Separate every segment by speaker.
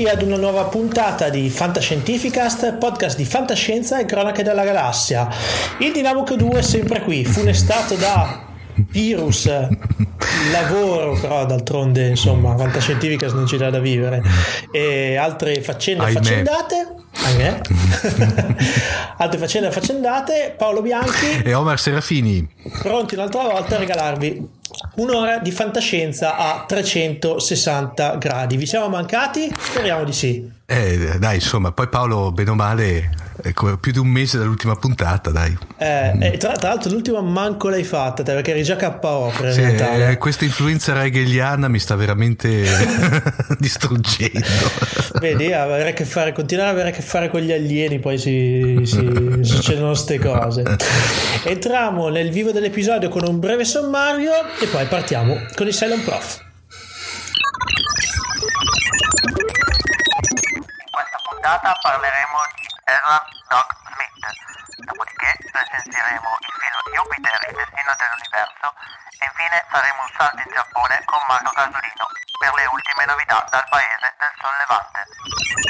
Speaker 1: Benvenuti ad una nuova puntata di Fantascientificast, podcast di fantascienza e cronache della galassia. Il Dinamoco 2 è sempre qui, funestato da virus, lavoro, però d'altronde insomma Fantascientificast non ci dà da vivere, e altre faccende
Speaker 2: Ahimè.
Speaker 1: faccendate. Ahimè. altre faccende faccendate. Paolo Bianchi,
Speaker 2: E Omar Serafini.
Speaker 1: pronti un'altra volta a regalarvi un'ora di fantascienza a 360 gradi. Vi siamo mancati? Speriamo di sì.
Speaker 2: Eh, dai, insomma, poi Paolo, bene o male, ecco, più di un mese dall'ultima puntata, dai.
Speaker 1: Eh, e tra, tra l'altro l'ultima manco l'hai fatta te perché eri già KO per
Speaker 2: Sì, eh, questa influenza hegeliana mi sta veramente distruggendo.
Speaker 1: Vedi, avere a che fare, continuare ad avere a che fare con gli alieni, poi si, si- succedono queste cose. Entriamo nel vivo dell'episodio con un breve sommario e poi partiamo con il Silent Prof.
Speaker 3: In questa puntata parleremo di Edward Doc Smith, dopodiché recensiremo il film Jupiter, il destino dell'universo e infine faremo un salto in Giappone con Marco Casolino per le ultime novità dal paese del Sol Levante.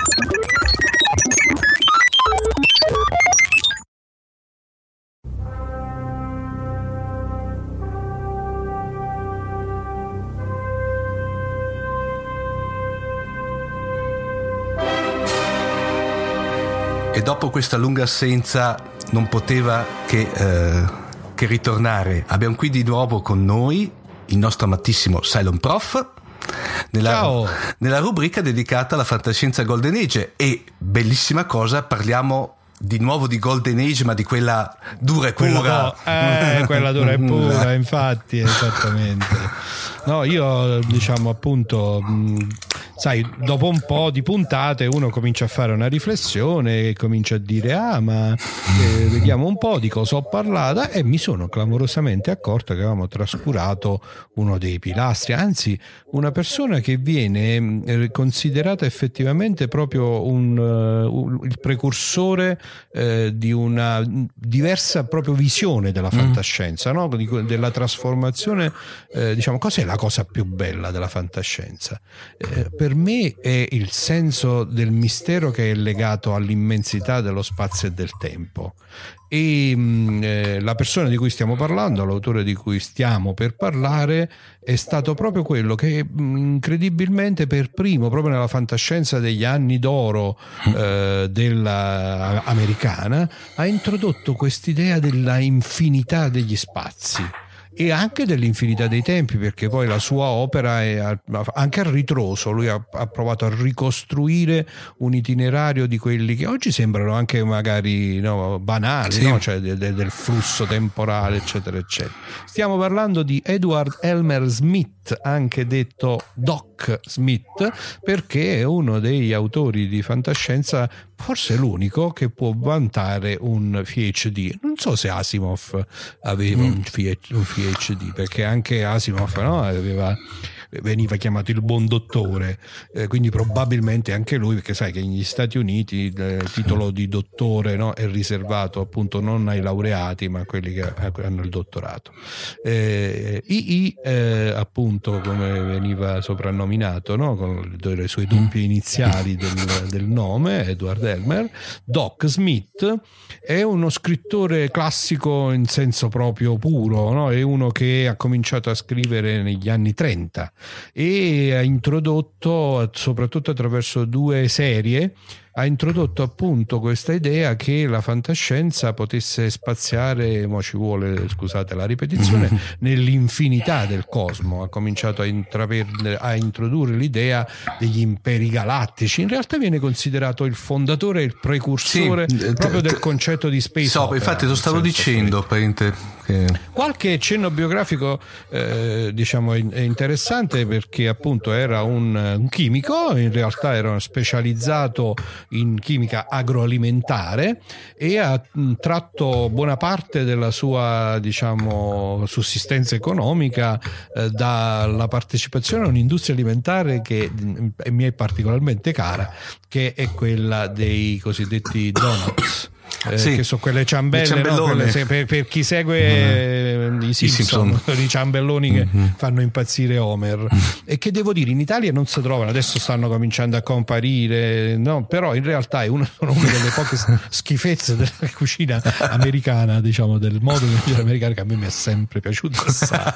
Speaker 2: Dopo questa lunga assenza non poteva che, eh, che ritornare. Abbiamo qui di nuovo con noi il nostro amatissimo Cylon Prof. Nella, nella rubrica dedicata alla fantascienza Golden Age e bellissima cosa parliamo di nuovo di Golden Age ma di quella dura e
Speaker 4: Quella,
Speaker 2: pura
Speaker 4: no, eh, quella dura e pura, infatti, esattamente. No, io diciamo appunto, mh, sai, dopo un po' di puntate uno comincia a fare una riflessione e comincia a dire ah ma eh, vediamo un po' di cosa ho parlato e mi sono clamorosamente accorto che avevamo trascurato uno dei pilastri, anzi una persona che viene mh, considerata effettivamente proprio un, eh, un- il precursore eh, di una diversa proprio visione della fantascienza, no? Di della trasformazione, eh, diciamo, cos'è la cosa più bella della fantascienza? Eh, per me è il senso del mistero che è legato all'immensità dello spazio e del tempo. E mh, eh, la persona di cui stiamo parlando, l'autore di cui stiamo per parlare, è stato proprio quello che mh, incredibilmente per primo, proprio nella fantascienza degli anni d'oro eh, della americana, ha introdotto quest'idea della infinità degli spazi e anche dell'infinità dei tempi perché poi la sua opera è anche al ritroso lui ha, ha provato a ricostruire un itinerario di quelli che oggi sembrano anche magari no, banali
Speaker 2: Sì.
Speaker 4: no? cioè de- de- del flusso temporale eccetera eccetera stiamo parlando di Edward Elmer Smith anche detto Doc Smith perché è uno degli autori di fantascienza forse l'unico che può vantare un PhD non so se Asimov aveva un, PhD, un PhD perché anche Asimov no, aveva veniva chiamato il buon dottore eh, quindi probabilmente anche lui perché sai che negli Stati Uniti il titolo di dottore no, è riservato appunto non ai laureati ma a quelli che hanno il dottorato eh, II eh, appunto come veniva soprannominato no, con le sue doppie iniziali del, del nome Edward Elmer Doc Smith è uno scrittore classico in senso proprio puro no? è uno che ha cominciato a scrivere negli anni 30 e ha introdotto soprattutto attraverso due serie ha introdotto appunto questa idea che la fantascienza potesse spaziare, mo ci vuole, scusate la ripetizione, nell'infinità del cosmo. Ha cominciato a, a, introdurre l'idea degli imperi galattici. In realtà viene considerato il fondatore il precursore sì, eh, proprio del concetto di space
Speaker 2: so,
Speaker 4: opera.
Speaker 2: Infatti lo stavo dicendo,
Speaker 4: che... Qualche cenno biografico eh, diciamo è interessante perché appunto era un, un chimico, in realtà era specializzato in chimica agroalimentare e ha tratto buona parte della sua diciamo, sussistenza economica eh, dalla partecipazione a un'industria alimentare che mi è particolarmente cara, che è quella dei cosiddetti donuts eh, sì. che sono quelle ciambelle no? quelle, per, per, chi segue mm-hmm. i Simpson, Simpson. i ciambelloni che mm-hmm. fanno impazzire Homer e che devo dire in Italia non si trovano adesso stanno cominciando a comparire no? però in realtà è una, una delle poche schifezze della cucina americana diciamo del modo di cucina americana che a me mi è sempre piaciuto assai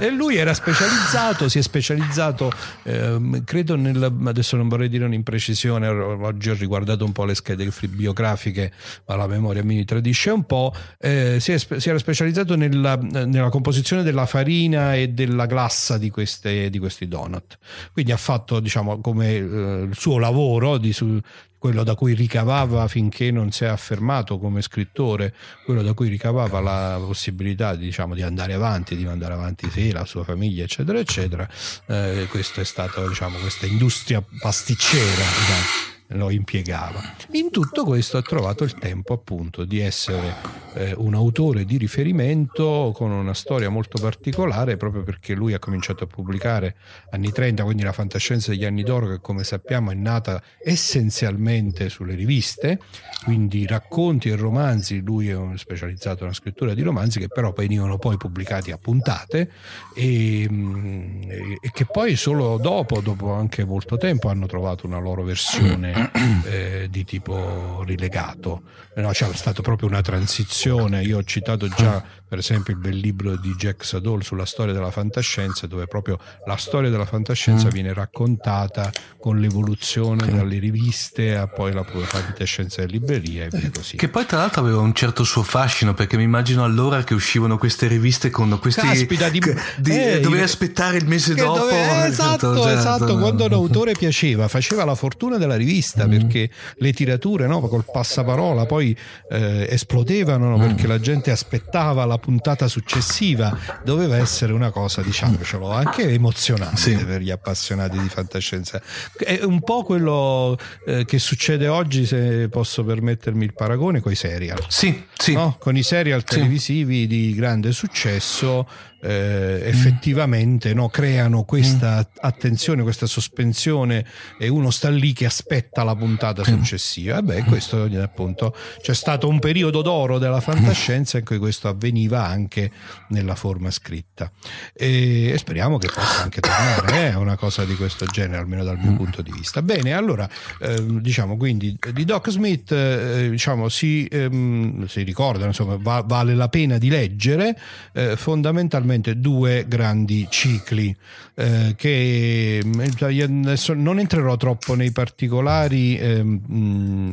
Speaker 4: e lui era specializzato si è specializzato ehm, credo nel adesso non vorrei dire un'imprecisione oggi ho riguardato un po' le schede biografiche ma la memoria mi tradisce un po', eh, si, è, si, era specializzato nella, nella, composizione della farina e della glassa di, queste, di questi donut. Quindi ha fatto diciamo, come eh, il suo lavoro di, su, quello da cui ricavava finché non si è affermato come scrittore, quello da cui ricavava la possibilità diciamo, di andare avanti, di mandare avanti sé, la sua famiglia, eccetera, eccetera. Eh, questa è stata diciamo, questa industria pasticcera. Diciamo lo impiegava. In tutto questo ha trovato il tempo appunto di essere eh, un autore di riferimento con una storia molto particolare proprio perché lui ha cominciato a pubblicare anni 30, quindi la fantascienza degli anni d'oro che come sappiamo è nata essenzialmente sulle riviste, quindi racconti e romanzi, lui è un specializzato nella scrittura di romanzi che però venivano poi pubblicati a puntate e, mm, e che poi solo dopo, dopo anche molto tempo, hanno trovato una loro versione eh, di tipo rilegato. No, c'è stata proprio una transizione. Io ho citato già, per esempio, il bel libro di Jack Sadol sulla storia della fantascienza, dove proprio la storia della fantascienza mm. viene raccontata con l'evoluzione dalle riviste a poi la fantascienza delle librerie e via così.
Speaker 2: Che poi, tra l'altro, aveva un certo suo fascino, perché mi immagino allora che uscivano queste riviste con questi.
Speaker 4: Caspita, di,
Speaker 2: di eh, dovevi aspettare il mese dopo. Dove,
Speaker 4: esatto, esatto, esatto. Quando un autore piaceva, faceva la fortuna della rivista vista mm. perché le tirature no, col passaparola poi eh, esplodevano no, perché la gente aspettava la puntata successiva doveva essere una cosa diciamocelo anche emozionante sì. per gli appassionati di fantascienza è un po' quello eh, che succede oggi se posso permettermi il paragone con i serial
Speaker 2: sì, sì.
Speaker 4: No? con i serial televisivi di grande successo eh, effettivamente no, creano questa mm. attenzione, questa sospensione e uno sta lì che aspetta la puntata successiva. E beh, questo appunto c'è stato un periodo d'oro della fantascienza in cui questo avveniva anche nella forma scritta. E, e speriamo che possa anche tornare, eh, una cosa di questo genere, almeno dal mio mm. punto di vista. Bene, allora eh, diciamo quindi di Doc Smith eh, diciamo, si, ehm, si ricorda, insomma, va, vale la pena di leggere eh, fondamentalmente fondamentalmente due grandi cicli eh, che eh, adesso non entrerò troppo nei particolari eh,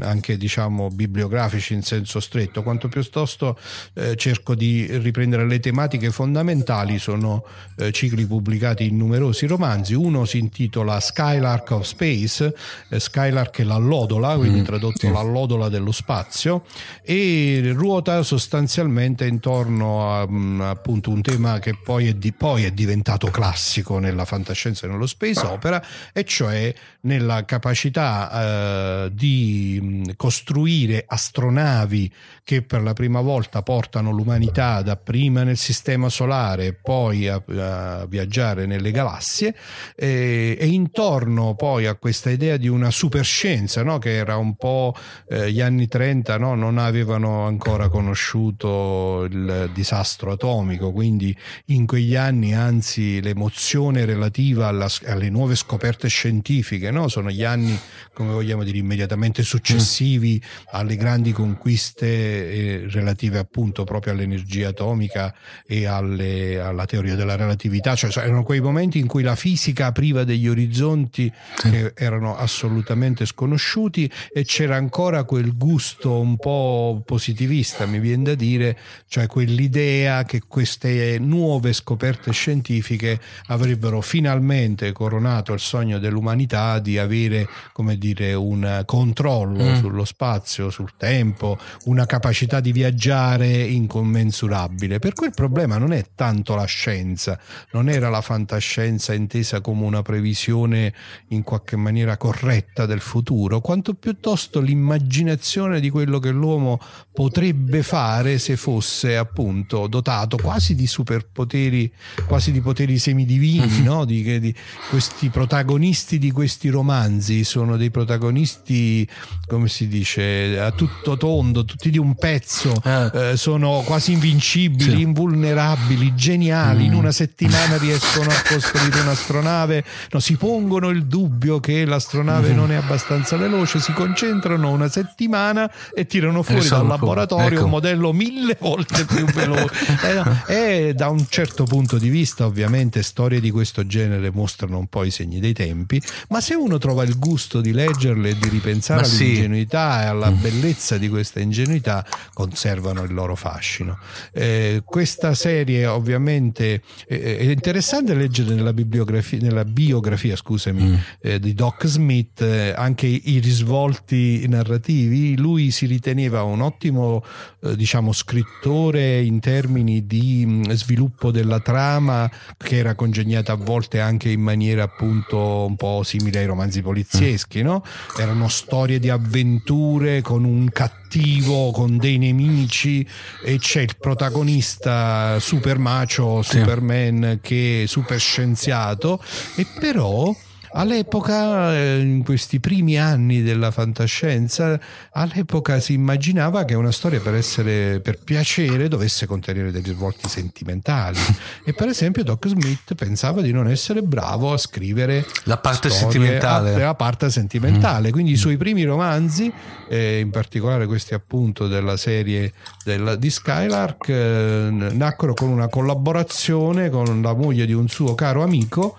Speaker 4: anche diciamo bibliografici in senso stretto. Quanto piuttosto eh, cerco di riprendere le tematiche fondamentali sono eh, cicli pubblicati in numerosi romanzi. Uno si intitola Skylark of Space eh, Skylark è l'allodola quindi mm, tradotto l'allodola dello spazio e ruota sostanzialmente intorno a appunto un tema che poi è, di, poi è diventato classico nella fantascienza e nello space opera, e cioè nella capacità eh, di costruire astronavi che per la prima volta portano l'umanità dapprima nel sistema solare e poi a, a, viaggiare nelle galassie e, e, intorno poi a questa idea di una superscienza no? che era un po' eh, gli anni 30 no? non avevano ancora conosciuto il disastro atomico quindi in quegli anni anzi l'emozione relativa alla, alle nuove scoperte scientifiche, no? sono gli anni, come vogliamo dire, immediatamente successivi alle grandi conquiste eh, relative appunto proprio all'energia atomica e alle, alla teoria della relatività, cioè erano quei momenti in cui la fisica apriva degli orizzonti sì. che erano assolutamente sconosciuti e c'era ancora quel gusto un po' positivista, mi viene da dire, cioè quell'idea che queste nuove scoperte scientifiche avrebbero finalmente coronato il sogno dell'umanità di avere, come dire, un controllo mm. sullo spazio, sul tempo, una capacità di viaggiare incommensurabile. Per cui il problema non è tanto la scienza, non era la fantascienza intesa come una previsione in qualche maniera corretta del futuro, quanto piuttosto l'immaginazione di quello che l'uomo potrebbe fare se fosse appunto dotato quasi di superpoteri, quasi di poteri semidivini, no? di, di questi protagonisti di questi romanzi sono dei protagonisti, come si dice, a tutto tondo, tutti di un pezzo, ah. eh, sono quasi invincibili, sì. invulnerabili, geniali, mm. in una settimana riescono a costruire un'astronave, no, si pongono il dubbio che l'astronave mm. non è abbastanza veloce, si concentrano una settimana e tirano fuori dal laboratorio ecco. un modello mille volte più veloce. eh, e da un certo punto di vista, ovviamente, storie di questo genere mostrano un po' i segni dei tempi, ma se uno trova il gusto di leggerle e di ripensare ma all'ingenuità sì. e alla mm. bellezza di questa ingenuità, conservano il loro fascino. Eh, questa serie, ovviamente, eh, è interessante leggere nella, nella biografia scusami, mm. eh, di Doc Smith eh, anche i risvolti narrativi. Lui si riteneva un ottimo eh, diciamo, scrittore in termini di mm, sviluppo della trama che era congegnata a volte anche in maniera appunto un po' simile ai romanzi polizieschi, no? Erano storie di avventure con un cattivo, con dei nemici e c'è il protagonista super macio, Superman che è super scienziato e però All'epoca, eh, in questi primi anni della fantascienza, all'epoca si immaginava che una storia per essere per piacere dovesse contenere degli svolti sentimentali. E per esempio Doc Smith pensava di non essere bravo a scrivere
Speaker 2: la parte sentimentale.
Speaker 4: La parte sentimentale. Mm. Quindi i suoi primi romanzi, eh, in particolare questi appunto della serie della, di Skylark, eh, nacquero con una collaborazione con la moglie di un suo caro amico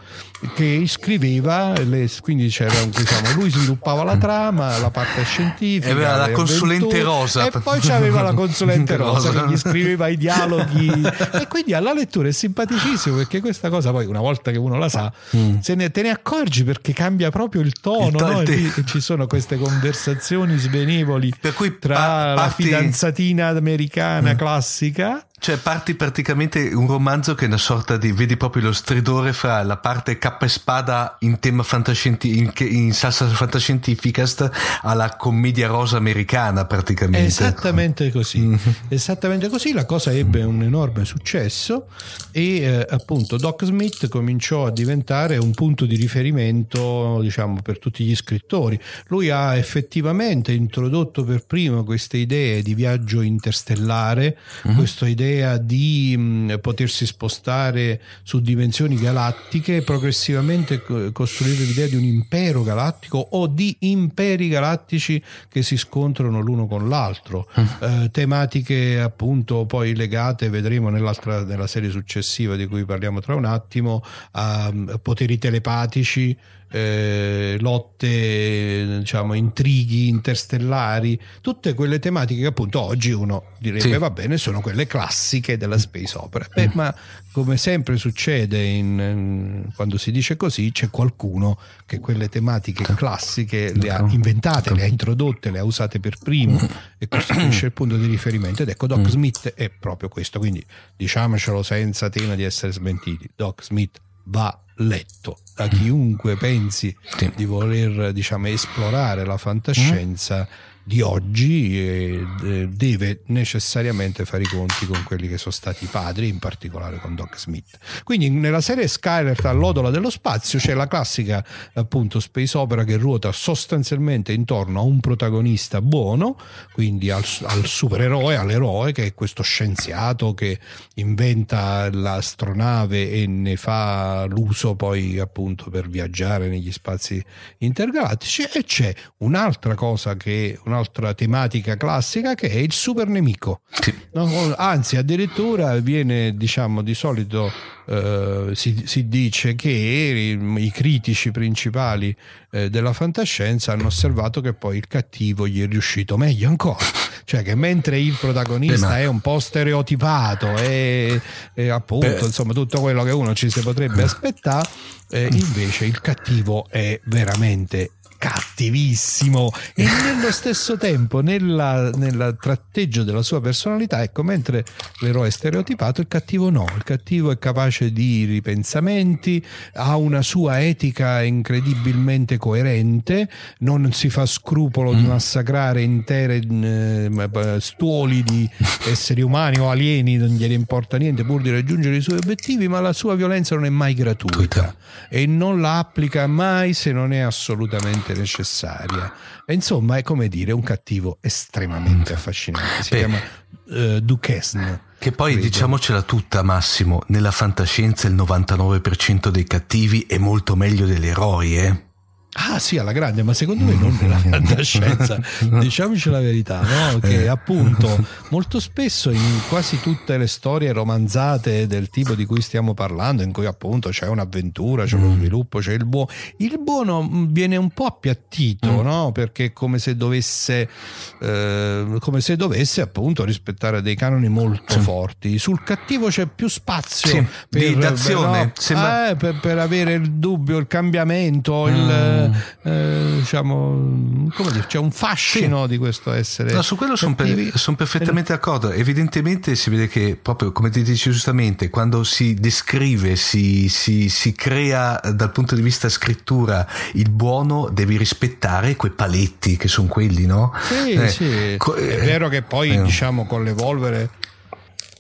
Speaker 4: che scriveva, le, quindi c'era un, diciamo, lui sviluppava la trama, la parte scientifica,
Speaker 2: e aveva la consulente rosa
Speaker 4: e poi c'aveva la consulente rosa che gli scriveva i dialoghi e quindi alla lettura è simpaticissimo perché questa cosa poi una volta che uno la sa mm. ne, te ne accorgi perché cambia proprio il tono, il no? te- ci sono queste conversazioni svenevoli tra pa- la fidanzatina americana mm. classica
Speaker 2: cioè, parti praticamente un romanzo che è una sorta di. vedi proprio lo stridore fra la parte K e spada in tema fantascientifico, in, in salsa fantascientificast alla commedia rosa americana, praticamente.
Speaker 4: Esattamente così. Mm. Esattamente così. La cosa ebbe un enorme successo e eh, appunto Doc Smith cominciò a diventare un punto di riferimento, diciamo, per tutti gli scrittori. Lui ha effettivamente introdotto per primo queste idee di viaggio interstellare, mm-hmm. questa idea l'idea di mh, potersi spostare su dimensioni galattiche e progressivamente costruire l'idea di un impero galattico o di imperi galattici che si scontrano l'uno con l'altro. Mm. Eh, tematiche appunto poi legate, vedremo nell'altra, nella serie successiva di cui parliamo tra un attimo, a, a poteri telepatici eh, lotte, diciamo, intrighi interstellari, tutte quelle tematiche che appunto oggi uno direbbe sì. va bene, sono quelle classiche della space opera. Beh, mm. ma come sempre succede in, in, quando si dice così, c'è qualcuno che quelle tematiche classiche le ha inventate, le ha introdotte, le ha usate per primo mm. e costituisce il punto di riferimento. Ed ecco, Doc mm. Smith è proprio questo, quindi diciamocelo senza tema di essere smentiti. Doc Smith va letto da mm. chiunque pensi sì. di voler diciamo, esplorare la fantascienza di oggi eh, deve necessariamente fare i conti con quelli che sono stati i padri, in particolare con Doc Smith. Quindi nella serie Skyler all'odola dello spazio c'è la classica appunto space opera che ruota sostanzialmente intorno a un protagonista buono, quindi al, al supereroe, all'eroe che è questo scienziato che inventa l'astronave e ne fa l'uso poi appunto per viaggiare negli spazi intergalattici e c'è un'altra cosa che un'altra tematica classica che è il super nemico. Sì. No, anzi, addirittura viene, diciamo, di solito eh, si, si, dice che i, i critici principali eh, della fantascienza hanno osservato che poi il cattivo gli è riuscito meglio ancora. Cioè che mentre il protagonista Beh, ma... è un po' stereotipato e, e appunto Beh. insomma tutto quello che uno ci si potrebbe aspettare, eh, invece il cattivo è veramente cattivissimo. E nello stesso tempo nella, nel tratteggio della sua personalità ecco mentre l'eroe è stereotipato il cattivo no. Il cattivo è capace di ripensamenti ha una sua etica incredibilmente coerente non si fa scrupolo mm. di massacrare intere eh, stuoli di esseri umani o alieni non gliene importa niente pur di raggiungere i suoi obiettivi ma la sua violenza non è mai gratuita e non la applica mai se non è assolutamente assolutamente necessaria. E insomma, è come dire un cattivo estremamente affascinante. Si Beh, chiama uh, Duquesne.
Speaker 2: Che poi credo. diciamocela tutta, Massimo, nella fantascienza il 99% dei cattivi è molto meglio degli eroi, eh?
Speaker 4: Ah sì, alla grande, ma secondo me non nella fantascienza, diciamoci la verità, no? che eh. appunto molto spesso in quasi tutte le storie romanzate del tipo di cui stiamo parlando, in cui appunto c'è un'avventura, c'è uno mm. sviluppo, c'è il buono, il buono mm, viene un po' appiattito, mm. no? perché è come se dovesse, eh, come se dovesse appunto rispettare dei canoni molto sì. forti. Sul cattivo c'è più spazio sì,
Speaker 2: per, di d'azione, no?
Speaker 4: sembra... eh, per, per, avere il dubbio, il cambiamento, mm. il eh, diciamo, come dire, c'è un fascino sì. di questo essere.
Speaker 2: No, su quello sono, per, sono perfettamente d'accordo. Evidentemente si vede che proprio come ti dici giustamente, quando si descrive, si, si, si crea dal punto di vista scrittura il buono, devi rispettare quei paletti che sono quelli, no?
Speaker 4: Sì, eh, sì. Co- è vero che poi, eh. diciamo, con l'evolvere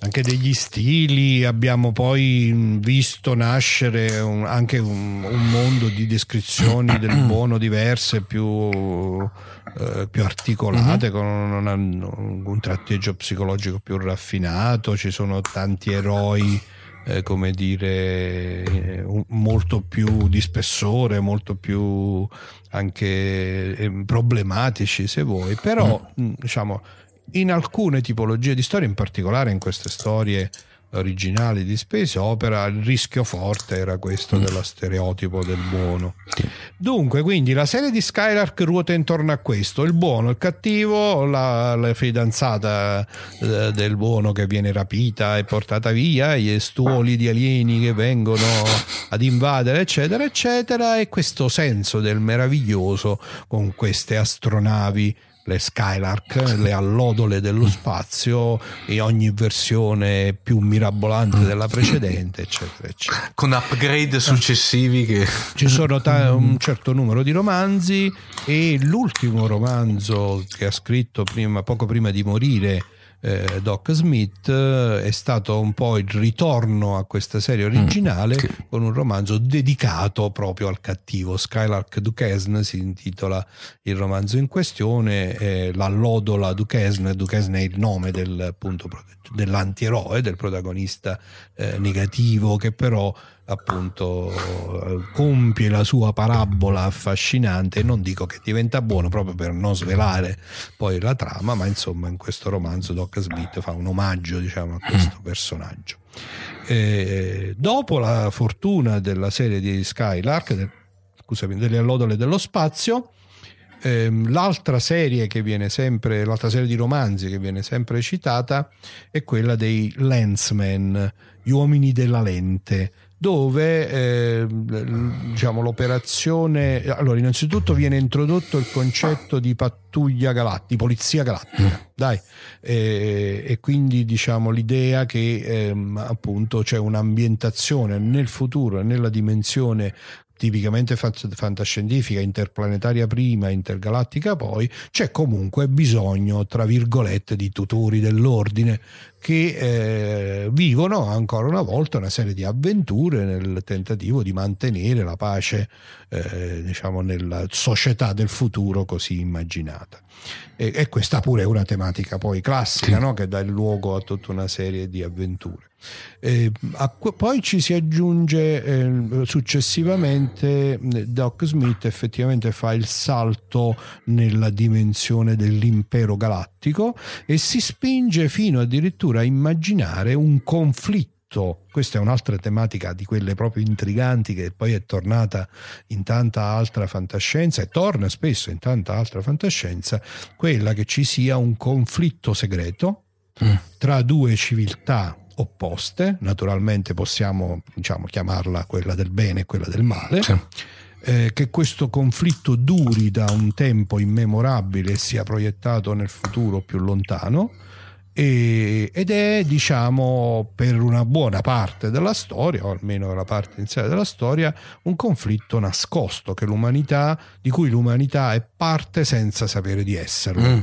Speaker 4: anche degli stili, abbiamo poi visto nascere un, anche un, un, mondo di descrizioni del buono diverse, più, eh, più articolate, mm-hmm. con un, un, tratteggio psicologico più raffinato, ci sono tanti eroi. Eh, come dire, eh, molto più di spessore, molto più anche eh, problematici se vuoi, però mm. diciamo in alcune tipologie di storie, in particolare in queste storie originali di Space Opera, il rischio forte era questo mm. dello stereotipo del buono. Dunque, quindi la serie di Skylark ruota intorno a questo: il buono, il cattivo, la, la fidanzata eh, del buono che viene rapita e portata via, gli stuoli di alieni che vengono ad invadere, eccetera, eccetera, e questo senso del meraviglioso con queste astronavi le Skylark, le allodole dello spazio e ogni versione più mirabolante della precedente, eccetera, eccetera.
Speaker 2: Con upgrade successivi che...
Speaker 4: Ci sono ta- un certo numero di romanzi e l'ultimo romanzo che ha scritto prima, poco prima di morire eh, Doc Smith eh, è stato un po' il ritorno a questa serie originale mm, con un romanzo dedicato proprio al cattivo. Skylark Duquesne si intitola il romanzo in questione eh, la lodola Duquesne Duquesne è il nome del, appunto, dell'antieroe del protagonista eh, negativo che però appunto compie la sua parabola affascinante non dico che diventa buono proprio per non svelare poi la trama ma insomma in questo romanzo Doc Smith fa un omaggio diciamo a questo personaggio. E dopo la fortuna della serie di Skylark del, scusami, delle allodole dello spazio ehm, l'altra serie che viene sempre l'altra serie di romanzi che viene sempre citata è quella dei Lensmen gli uomini della lente dove eh, diciamo, l'operazione allora innanzitutto viene introdotto il concetto di pattuglia galattica di polizia galattica mm. dai e, e, quindi diciamo l'idea che ehm, appunto c'è un'ambientazione nel futuro nella dimensione tipicamente fantascientifica, interplanetaria prima, intergalattica poi, c'è comunque bisogno, tra virgolette, di tutori dell'ordine che eh, vivono ancora una volta una serie di avventure nel tentativo di mantenere la pace eh, diciamo nella società del futuro così immaginata. E, e questa pure è una tematica poi classica no? che dà il luogo a tutta una serie di avventure eh, a, poi ci si aggiunge eh, successivamente Doc Smith effettivamente fa il salto nella dimensione dell'impero galattico e si spinge fino addirittura a immaginare un conflitto questa è un'altra tematica di quelle proprio intriganti che poi è tornata in tanta altra fantascienza e torna spesso in tanta altra fantascienza, quella che ci sia un conflitto segreto mm. tra due civiltà opposte, naturalmente possiamo diciamo, chiamarla quella del bene e quella del male. Sì. Eh, che questo conflitto duri da un tempo immemorabile e sia proiettato nel futuro più lontano e, ed è diciamo per una buona parte della storia o almeno la parte iniziale della storia un conflitto nascosto di cui l'umanità è parte senza sapere di esserlo mm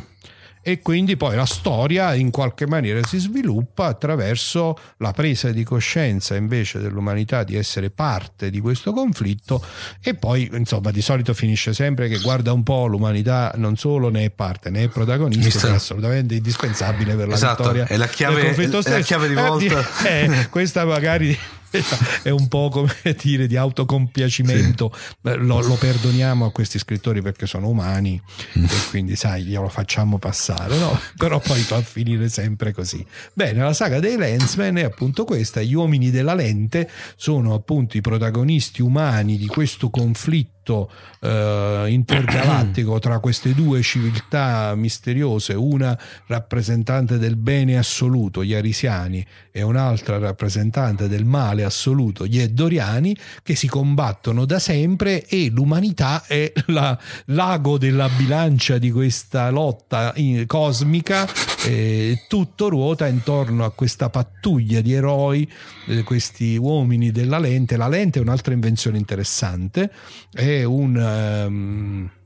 Speaker 4: e quindi poi la storia in qualche maniera si sviluppa attraverso la presa di coscienza invece dell'umanità di essere parte di questo conflitto e poi insomma di solito finisce sempre che guarda un po' l'umanità non solo ne è parte ne è protagonista è assolutamente indispensabile per la
Speaker 2: esatto,
Speaker 4: vittoria
Speaker 2: è la chiave, del conflitto stesso. È la chiave di volta
Speaker 4: eh, eh, questa magari è un po' come dire di autocompiacimento. Sì. Lo, lo, perdoniamo a questi scrittori perché sono umani mm. e quindi sai, glielo facciamo passare, no? però poi fa finire sempre così. Bene, la saga dei Lensman è appunto questa, gli uomini della lente sono appunto i protagonisti umani di questo conflitto conflitto eh, intergalattico tra queste due civiltà misteriose, una rappresentante del bene assoluto, gli arisiani, e un'altra rappresentante del male assoluto, gli eddoriani, che si combattono da sempre e l'umanità è la, l'ago della bilancia di questa lotta cosmica, e tutto ruota intorno a questa pattuglia di eroi, eh, questi uomini della lente. La lente è un'altra invenzione interessante, è un... Um,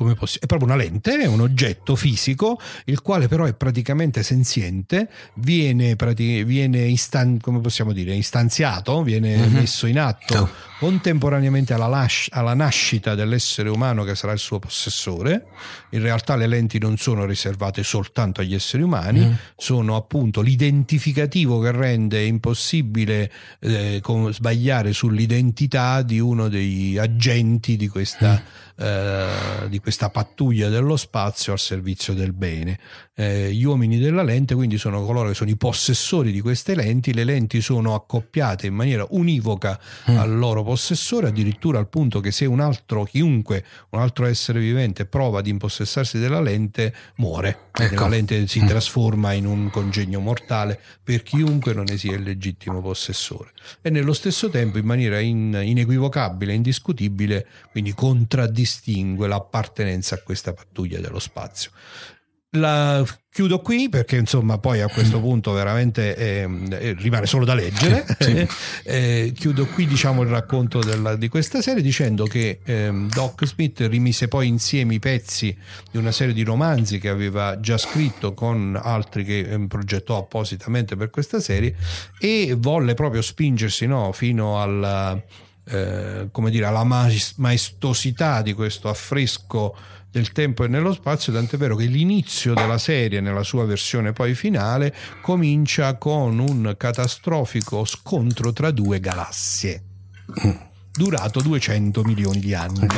Speaker 4: come poss- è proprio una lente, è un oggetto fisico, il quale però è praticamente senziente, viene, prati- viene istan- come possiamo dire, istanziato, viene mm-hmm. messo in atto oh. contemporaneamente alla, las- alla, nascita dell'essere umano che sarà il suo possessore. In realtà le lenti non sono riservate soltanto agli esseri umani, mm. sono appunto l'identificativo che rende impossibile eh, sbagliare sull'identità di uno degli agenti di questa... Mm eh, di questa pattuglia dello spazio al servizio del bene. Eh, gli uomini della lente quindi sono coloro che sono i possessori di queste lenti, le lenti sono accoppiate in maniera univoca mm. al loro possessore, addirittura al punto che se un altro, chiunque, un altro essere vivente prova ad impossessarsi della lente, muore. Ecco. La lente si mm. trasforma in un congegno mortale per chiunque non ne sia il legittimo possessore. E nello stesso tempo, in maniera in, inequivocabile, indiscutibile, quindi contraddistingue l'appartenenza a questa pattuglia dello spazio. La chiudo qui perché insomma poi a questo punto veramente eh, eh, rimane solo da leggere. Sì. eh, chiudo qui diciamo il racconto della, di questa serie dicendo che ehm, Doc Smith rimise poi insieme i pezzi di una serie di romanzi che aveva già scritto con altri che ehm, progettò appositamente per questa serie e volle proprio spingersi no, fino alla, eh, come dire, alla maestosità di questo affresco del tempo e nello spazio, tant'è vero che l'inizio della serie, nella sua versione poi finale, comincia con un catastrofico scontro tra due galassie, durato 200 milioni di anni.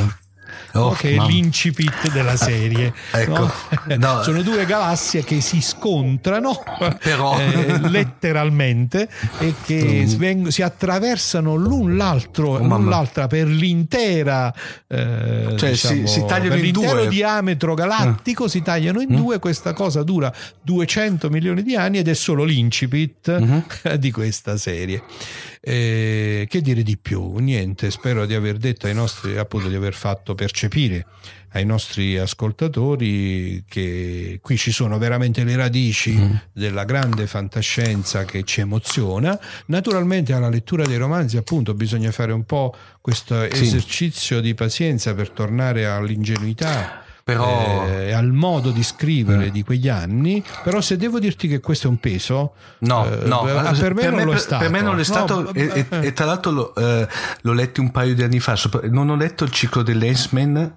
Speaker 4: Oh, che è l'incipit della serie. ecco. no? No. Sono due galassie che si scontrano Però... eh, letteralmente e che mm. si attraversano l'un l'altro, oh, l'un l'altra per l'intera eh,
Speaker 2: cioè diciamo, si, si tagliano
Speaker 4: per l'intero
Speaker 2: due.
Speaker 4: diametro galattico, mm. si tagliano in mm. due. Questa cosa dura 200 milioni di anni ed è solo l'incipit mm-hmm. di questa serie. Eh, che dire di più? Niente, spero di aver detto ai nostri, appunto, di aver fatto percepire ai nostri ascoltatori che qui ci sono veramente le radici mm. della grande fantascienza che ci emoziona. Naturalmente alla lettura dei romanzi appunto bisogna fare un po' questo sì. esercizio di pazienza per tornare all'ingenuità però... eh, al modo di scrivere mm. di quegli anni, però se devo dirti che questo è un peso,
Speaker 2: no, eh, no per,
Speaker 4: per, me non
Speaker 2: per. Per me non è stato, no, e, e, e, tra l'altro lo, eh, l'ho letto un paio di anni fa, non ho letto il ciclo dell'Ensman,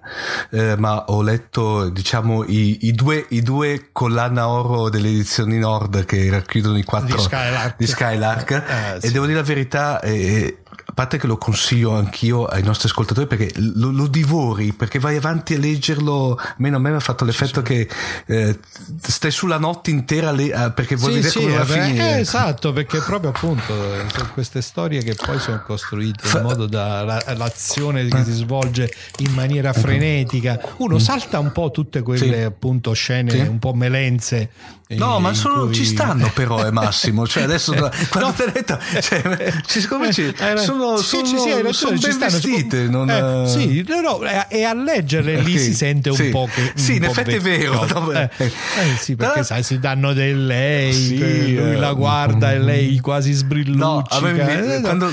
Speaker 2: eh, ma ho letto diciamo i, i, due, i due collana oro delle edizioni Nord che racchiudono i quattro
Speaker 4: di Skylark,
Speaker 2: di Skylark eh, e sì. devo dire la verità... Eh, parte che lo consiglio anch'io ai nostri ascoltatori perché lo, lo divori, perché vai avanti a leggerlo, almeno a me mi ha fatto l'effetto sì, sì. che eh, stai sulla notte intera le, eh, perché vuoi sì, vedere come va a finire.
Speaker 4: Eh, esatto, perché proprio appunto sono queste storie che poi sono costruite in modo da la, l'azione che si svolge in maniera frenetica. Uno salta un po' tutte quelle appunto scene un po' melenze
Speaker 2: No, ma sono, cui... ci stanno però, è eh, Massimo. Cioè, adesso quando no. te detto, cioè, siccome ci, eh, sono, sì, sono, sì, ragione, sono ben stanno, vestite. Non,
Speaker 4: eh, sì, no, no, e a leggerle lì si sente un
Speaker 2: sì.
Speaker 4: po' che.
Speaker 2: Sì, in effetti è vero.
Speaker 4: Eh, eh, sì, perché sai, si danno del lei, sì, lui la guarda e lei quasi sbrilluccia. No, me
Speaker 2: mi, quando,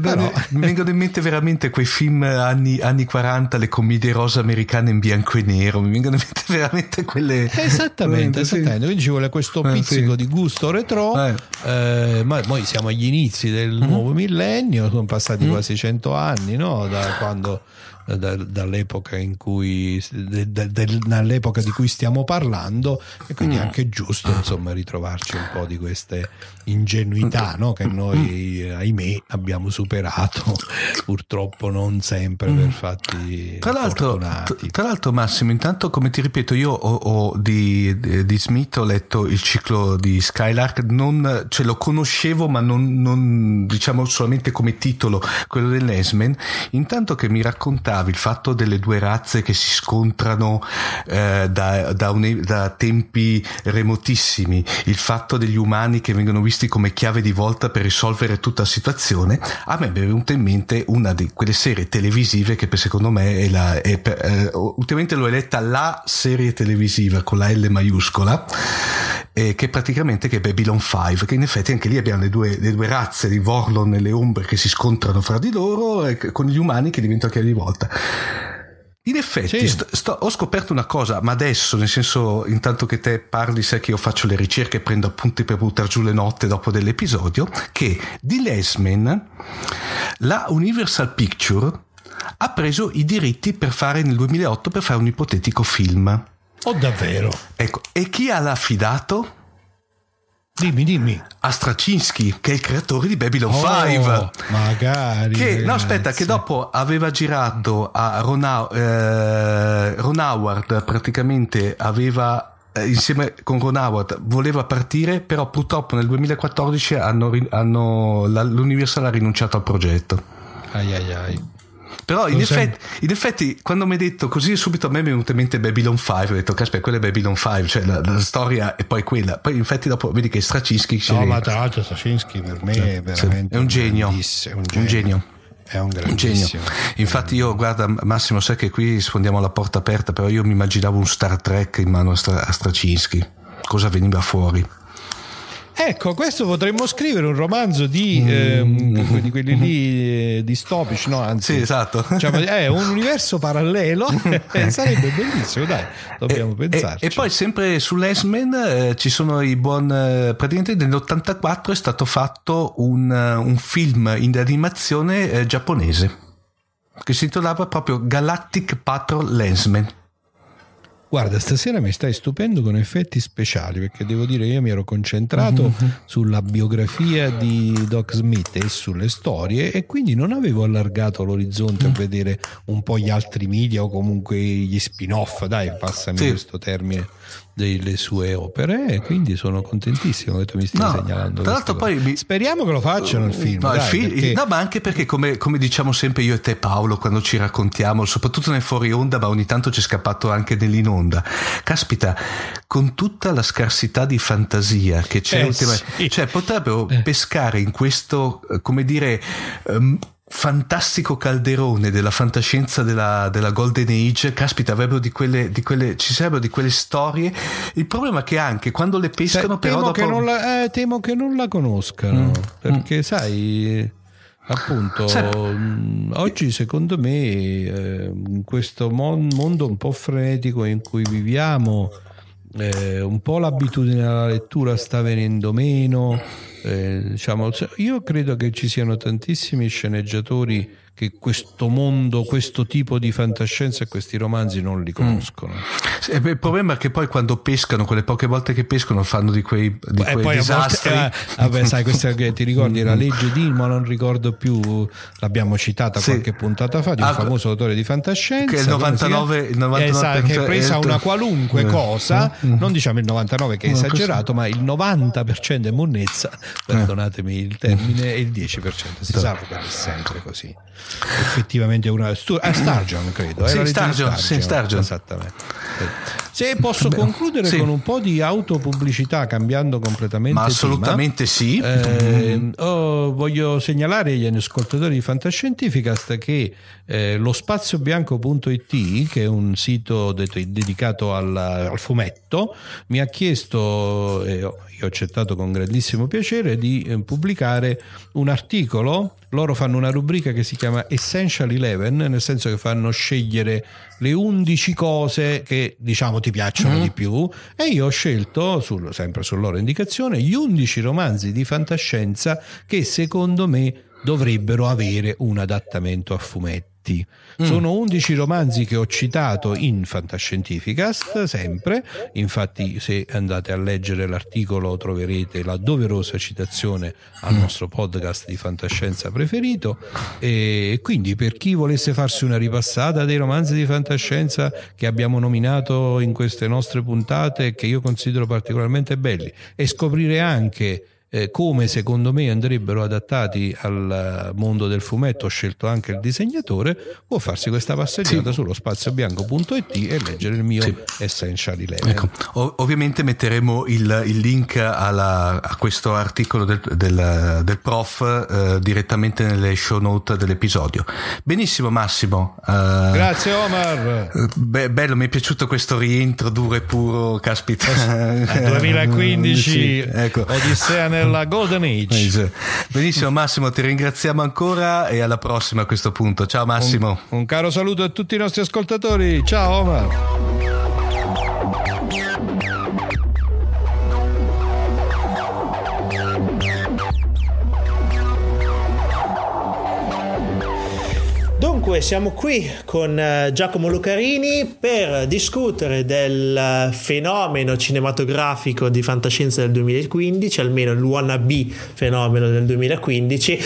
Speaker 2: però... mi vengono in mente veramente quei film anni, anni 40, le commedie rosa americane in bianco e nero. Mi vengono in mente veramente quelle.
Speaker 4: Esattamente, esattamente quindi ci vuole questo eh, pizzico sì. di gusto retro, eh. Eh, ma noi siamo agli inizi del mm-hmm. nuovo millennio, sono passati mm. quasi cento anni no? da quando da, dall'epoca in cui de, de, dall'epoca di cui stiamo parlando e quindi è mm. anche giusto insomma ritrovarci un po' di queste ingenuità no? che noi ahimè abbiamo superato purtroppo non sempre per mm. fatti
Speaker 2: tra l'altro, tra l'altro Massimo intanto come ti ripeto io ho, ho di, di, Smith ho letto il ciclo di Skylark non, cioè lo conoscevo ma non, non diciamo solamente come titolo quello dell'Esmen intanto che mi raccontava citavi il fatto delle due razze che si scontrano eh, da, da, un, da, tempi remotissimi, il fatto degli umani che vengono visti come chiave di volta per risolvere tutta la situazione, a me è venuta in mente una di quelle serie televisive che secondo me è la, è, eh, ultimamente l'ho eletta la serie televisiva con la L maiuscola eh, che praticamente che è Babylon 5 che in effetti anche lì abbiamo le due, le due razze di Vorlon e le ombre che si scontrano fra di loro e con gli umani che diventano chiave di volta in effetti sì. sto, sto, ho scoperto una cosa, ma adesso, nel senso, intanto che te parli, sai che io faccio le ricerche e prendo appunti per buttare giù le notte dopo dell'episodio, che di Lesman la Universal Picture ha preso i diritti per fare nel 2008 per fare un ipotetico film.
Speaker 4: Oh davvero?
Speaker 2: Ecco, e chi ha l'affidato?
Speaker 4: Dimmi, dimmi.
Speaker 2: A Straczynski, che è il creatore di Babylon oh, 5.
Speaker 4: Magari.
Speaker 2: Che, no, aspetta, che dopo aveva girato a Ron, eh, Ron Howard, praticamente aveva eh, insieme con Ron Howard voleva partire, però purtroppo nel 2014 hanno, hanno, la, l'Universal ha rinunciato al progetto.
Speaker 4: Ai ai ai.
Speaker 2: Però in effetti, in effetti, quando mi hai detto così, subito a me mi è venuto in mente Babylon 5. Ho detto, caspita, quella è Babylon 5, cioè la, la, storia è poi quella. Poi, in effetti, dopo vedi che Straczynski.
Speaker 4: No, ma tra l'altro, Straczynski per me è veramente
Speaker 2: è un genio.
Speaker 4: Un genio. Un genio. È un, un genio.
Speaker 2: Infatti, io guarda, Massimo, sai che qui sfondiamo la porta aperta, però io mi immaginavo un Star Trek in mano a, Stra- a Straczynski. Cosa veniva fuori?
Speaker 4: Ecco, questo potremmo scrivere un romanzo di, ehm, di quelli lì eh, distopici, no? Anzi,
Speaker 2: sì, esatto.
Speaker 4: Cioè, è un universo parallelo, sarebbe bellissimo, dai, dobbiamo
Speaker 2: e,
Speaker 4: pensarci.
Speaker 2: E, e, poi sempre sull'Esmen eh, ci sono i buon... Eh, praticamente nell'84 è stato fatto un, un film in animazione eh, giapponese che si intitolava proprio Galactic Patrol Lensman.
Speaker 4: Guarda, stasera mi stai stupendo con effetti speciali perché devo dire io mi ero concentrato mm-hmm. sulla biografia di Doc Smith e sulle storie e quindi non avevo allargato l'orizzonte a vedere un po' gli altri media o comunque gli spin-off, dai, passami sì. questo termine delle sue opere e quindi sono contentissimo che tu mi stia no, segnalando.
Speaker 2: Tra l'altro poi mi...
Speaker 4: speriamo che lo facciano il film.
Speaker 2: No,
Speaker 4: dai,
Speaker 2: il film perché... no ma anche perché come, come, diciamo sempre io e te Paolo quando ci raccontiamo, soprattutto nel fuori onda, ma ogni tanto c'è scappato anche nell'in onda. Caspita, con tutta la scarsità di fantasia che c'è,
Speaker 4: eh,
Speaker 2: ultima...
Speaker 4: sì.
Speaker 2: cioè potrebbero eh. pescare in questo, come dire... Um, fantastico calderone della fantascienza della, della Golden Age, caspita, di quelle, di quelle, ci sarebbero di quelle storie. Il problema è che anche quando le pescano,
Speaker 4: Se,
Speaker 2: però.
Speaker 4: Temo,
Speaker 2: Dopo...
Speaker 4: che non la, eh, temo che non la conoscano.
Speaker 2: Mm.
Speaker 4: Perché, sai, appunto,
Speaker 2: Sì.
Speaker 4: mh, oggi secondo me, eh, in questo mon- mondo un po' frenetico in cui viviamo, eh, un po' l'abitudine alla lettura sta venendo meno. eh, diciamo, io credo che ci siano tantissimi sceneggiatori che questo mondo, questo tipo di fantascienza e questi romanzi non li conoscono.
Speaker 2: Sì, e Il problema è che poi quando pescano, quelle poche volte che pescano, fanno di quei, di
Speaker 4: E
Speaker 2: quei
Speaker 4: poi a volte,
Speaker 2: disastri.
Speaker 4: eh, vabbè, sai, questa che ti ricordi la legge di ma non ricordo più, l'abbiamo citata
Speaker 2: Sì.
Speaker 4: qualche puntata fa, di un
Speaker 2: Ah,
Speaker 4: famoso autore di fantascienza.
Speaker 2: che è il
Speaker 4: come si
Speaker 2: 99
Speaker 4: chiama?
Speaker 2: il 99
Speaker 4: Esatto, che è presa una qualunque
Speaker 2: Eh.
Speaker 4: cosa, non diciamo il 99 che è esagerato, ma il 90% è monnezza, perdonatemi il termine, e il 10% si sa che è sempre così. Effettivamente una eh, Stargion credo,
Speaker 2: Sì,
Speaker 4: di
Speaker 2: Stargion, sì, Stargion.
Speaker 4: Esattamente. Se posso concludere
Speaker 2: sì.
Speaker 4: con un po' di autopubblicità cambiando completamente
Speaker 2: Ma
Speaker 4: tema.
Speaker 2: assolutamente sì.
Speaker 4: Eh, oh, voglio segnalare agli ascoltatori di Fantascientificast che eh, lo spaziobianco.it, che è un sito det- dedicato al, al fumetto, mi ha chiesto, e ho- io ho accettato con grandissimo piacere, di eh, pubblicare un articolo. Loro fanno una rubrica che si chiama Essential Eleven, nel senso che fanno scegliere le 11 cose che diciamo ti piacciono di più. E io ho scelto, sul- sempre su loro indicazione, gli 11 romanzi di fantascienza che secondo me dovrebbero avere un adattamento a fumetti. Sono 11 romanzi che ho citato in Fantascientificast sempre, infatti se andate a leggere l'articolo troverete la doverosa citazione al nostro podcast di fantascienza preferito. E quindi per chi volesse farsi una ripassata dei romanzi di fantascienza che abbiamo nominato in queste nostre puntate che io considero particolarmente belli e scoprire anche eh, come secondo me andrebbero adattati al eh, mondo del fumetto, ho scelto anche il disegnatore, può farsi questa passeggiata sullo spaziobianco.it e leggere il mio
Speaker 2: Sì.
Speaker 4: Essential Eleven.
Speaker 2: Ecco, ov- ovviamente metteremo il, il link alla- a questo articolo del, del- del prof eh, direttamente nelle show note dell'episodio. Benissimo Massimo. eh,
Speaker 4: Grazie Omar.
Speaker 2: eh, be- bello, mi è piaciuto questo rientro duro e puro, caspita.
Speaker 4: Eh, 2015
Speaker 2: Sì, ecco.
Speaker 4: Odissea nella Golden Age.
Speaker 2: Benissimo Massimo, ti ringraziamo ancora e alla prossima a questo punto. Ciao Massimo.
Speaker 4: Un caro saluto a tutti i nostri ascoltatori. Ciao Omar.
Speaker 1: Dunque, siamo qui con eh, Giacomo Lucarini per discutere del eh, fenomeno cinematografico di fantascienza del 2015, almeno il wannabe fenomeno del 2015,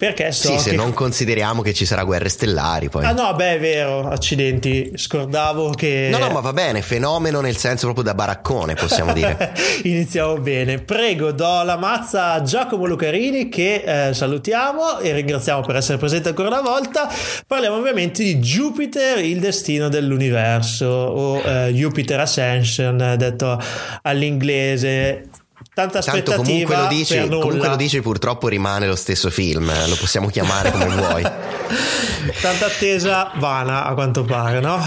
Speaker 1: perché so
Speaker 5: Sì, se
Speaker 1: che...
Speaker 5: non consideriamo che ci sarà guerre stellari poi.
Speaker 1: Ah no, beh, è vero, accidenti, scordavo che...
Speaker 5: No, no, ma va bene, fenomeno nel senso proprio da baraccone, possiamo dire.
Speaker 1: Iniziamo bene. Prego, do la mazza a Giacomo Lucarini che eh, salutiamo e ringraziamo per essere presente ancora una volta. Parliamo ovviamente di Jupiter, il destino dell'universo o eh, Jupiter Ascension, detto all'inglese. Tanta
Speaker 5: Tanto
Speaker 1: aspettativa
Speaker 5: comunque lo, dici, comunque lo dici, purtroppo rimane lo stesso film, eh, lo possiamo chiamare come vuoi.
Speaker 1: Tanta attesa vana a quanto pare, no?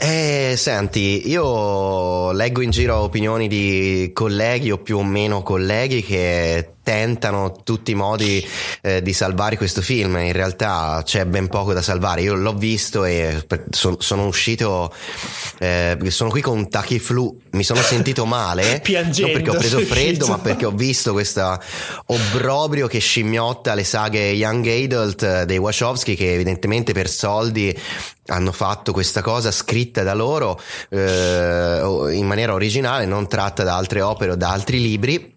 Speaker 5: Eh, senti, io leggo in giro opinioni di colleghi o più o meno colleghi che tentano tutti i modi eh, di salvare questo film. In realtà c'è ben poco da salvare. Io l'ho visto e son- sono uscito, eh, sono qui con un tachiflu. Mi sono sentito male,
Speaker 1: Piangendo
Speaker 5: non perché ho preso freddo, ma perché ho visto questo obbrobrio che scimmiotta le saghe Young Adult eh, dei Wachowski che evidentemente per soldi hanno fatto questa cosa scritta da loro eh, in maniera originale, non tratta da altre opere o da altri libri.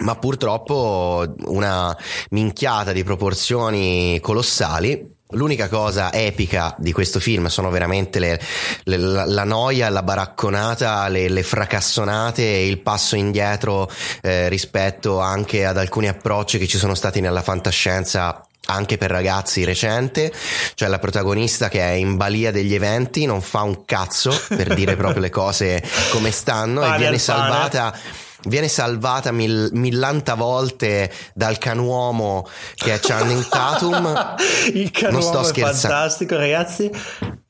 Speaker 5: Ma purtroppo una minchiata di proporzioni colossali. L'unica cosa epica di questo film sono veramente le- le- la, la noia, la baracconata, le, le fracassonate e il passo indietro eh, rispetto anche ad alcuni approcci che ci sono stati nella fantascienza anche per ragazzi recente, cioè la protagonista che è in balia degli eventi, non fa un cazzo per dire proprio le cose come stanno
Speaker 1: Pane
Speaker 5: e viene salvata viene salvata mil, millanta volte dal canuomo che è Channing Tatum.
Speaker 1: Il canuomo è fantastico, ragazzi.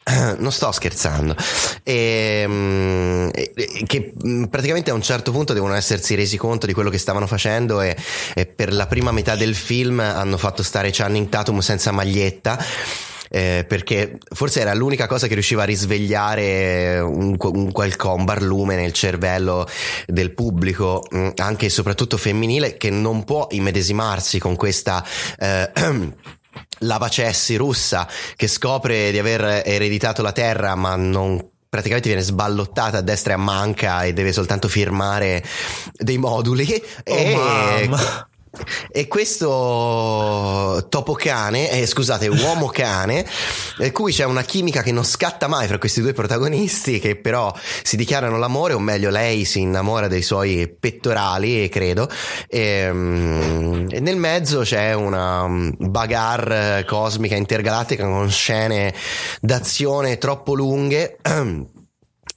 Speaker 5: Non sto scherzando, e, mm, e, che mm, praticamente a un certo punto devono essersi resi conto di quello che stavano facendo e, e per la prima metà del film hanno fatto stare Channing Tatum senza maglietta eh, perché forse era l'unica cosa che riusciva a risvegliare un, un qualcosa, un barlume nel cervello del pubblico, mm, anche e soprattutto femminile, che non può immedesimarsi con questa... Eh, lavacessi russa che scopre di aver ereditato la terra ma non praticamente viene sballottata a destra e a manca e deve soltanto firmare dei moduli
Speaker 1: oh,
Speaker 5: e
Speaker 1: mamma.
Speaker 5: E questo topo cane, eh, scusate, uomo cane, per cui c'è una chimica che non scatta mai fra questi due protagonisti, che però si dichiarano l'amore, o meglio, lei si innamora dei suoi pettorali, credo. E, um, e nel mezzo c'è una bagarre cosmica intergalattica con scene d'azione troppo lunghe.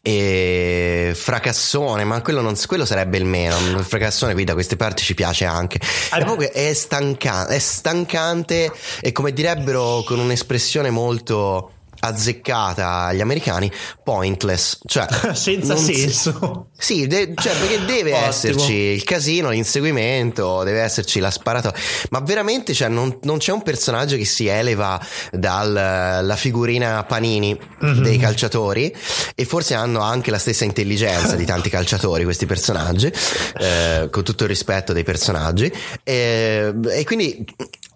Speaker 5: e fracassone, ma quello, non, quello, sarebbe il meno. Il fracassone qui da queste parti ci piace anche. Comunque è, stanca, è stancante e come direbbero con un'espressione molto azzeccata agli americani, pointless, cioè
Speaker 1: senza senso.
Speaker 5: Si, sì, de- cioè perché deve
Speaker 1: Ottimo.
Speaker 5: esserci il casino, l'inseguimento, deve esserci la sparatoria, ma veramente cioè, non, non, c'è un personaggio che si eleva dalla figurina panini mm-hmm. dei calciatori e forse hanno anche la stessa intelligenza di tanti calciatori questi personaggi, eh, con tutto il rispetto dei personaggi e, e quindi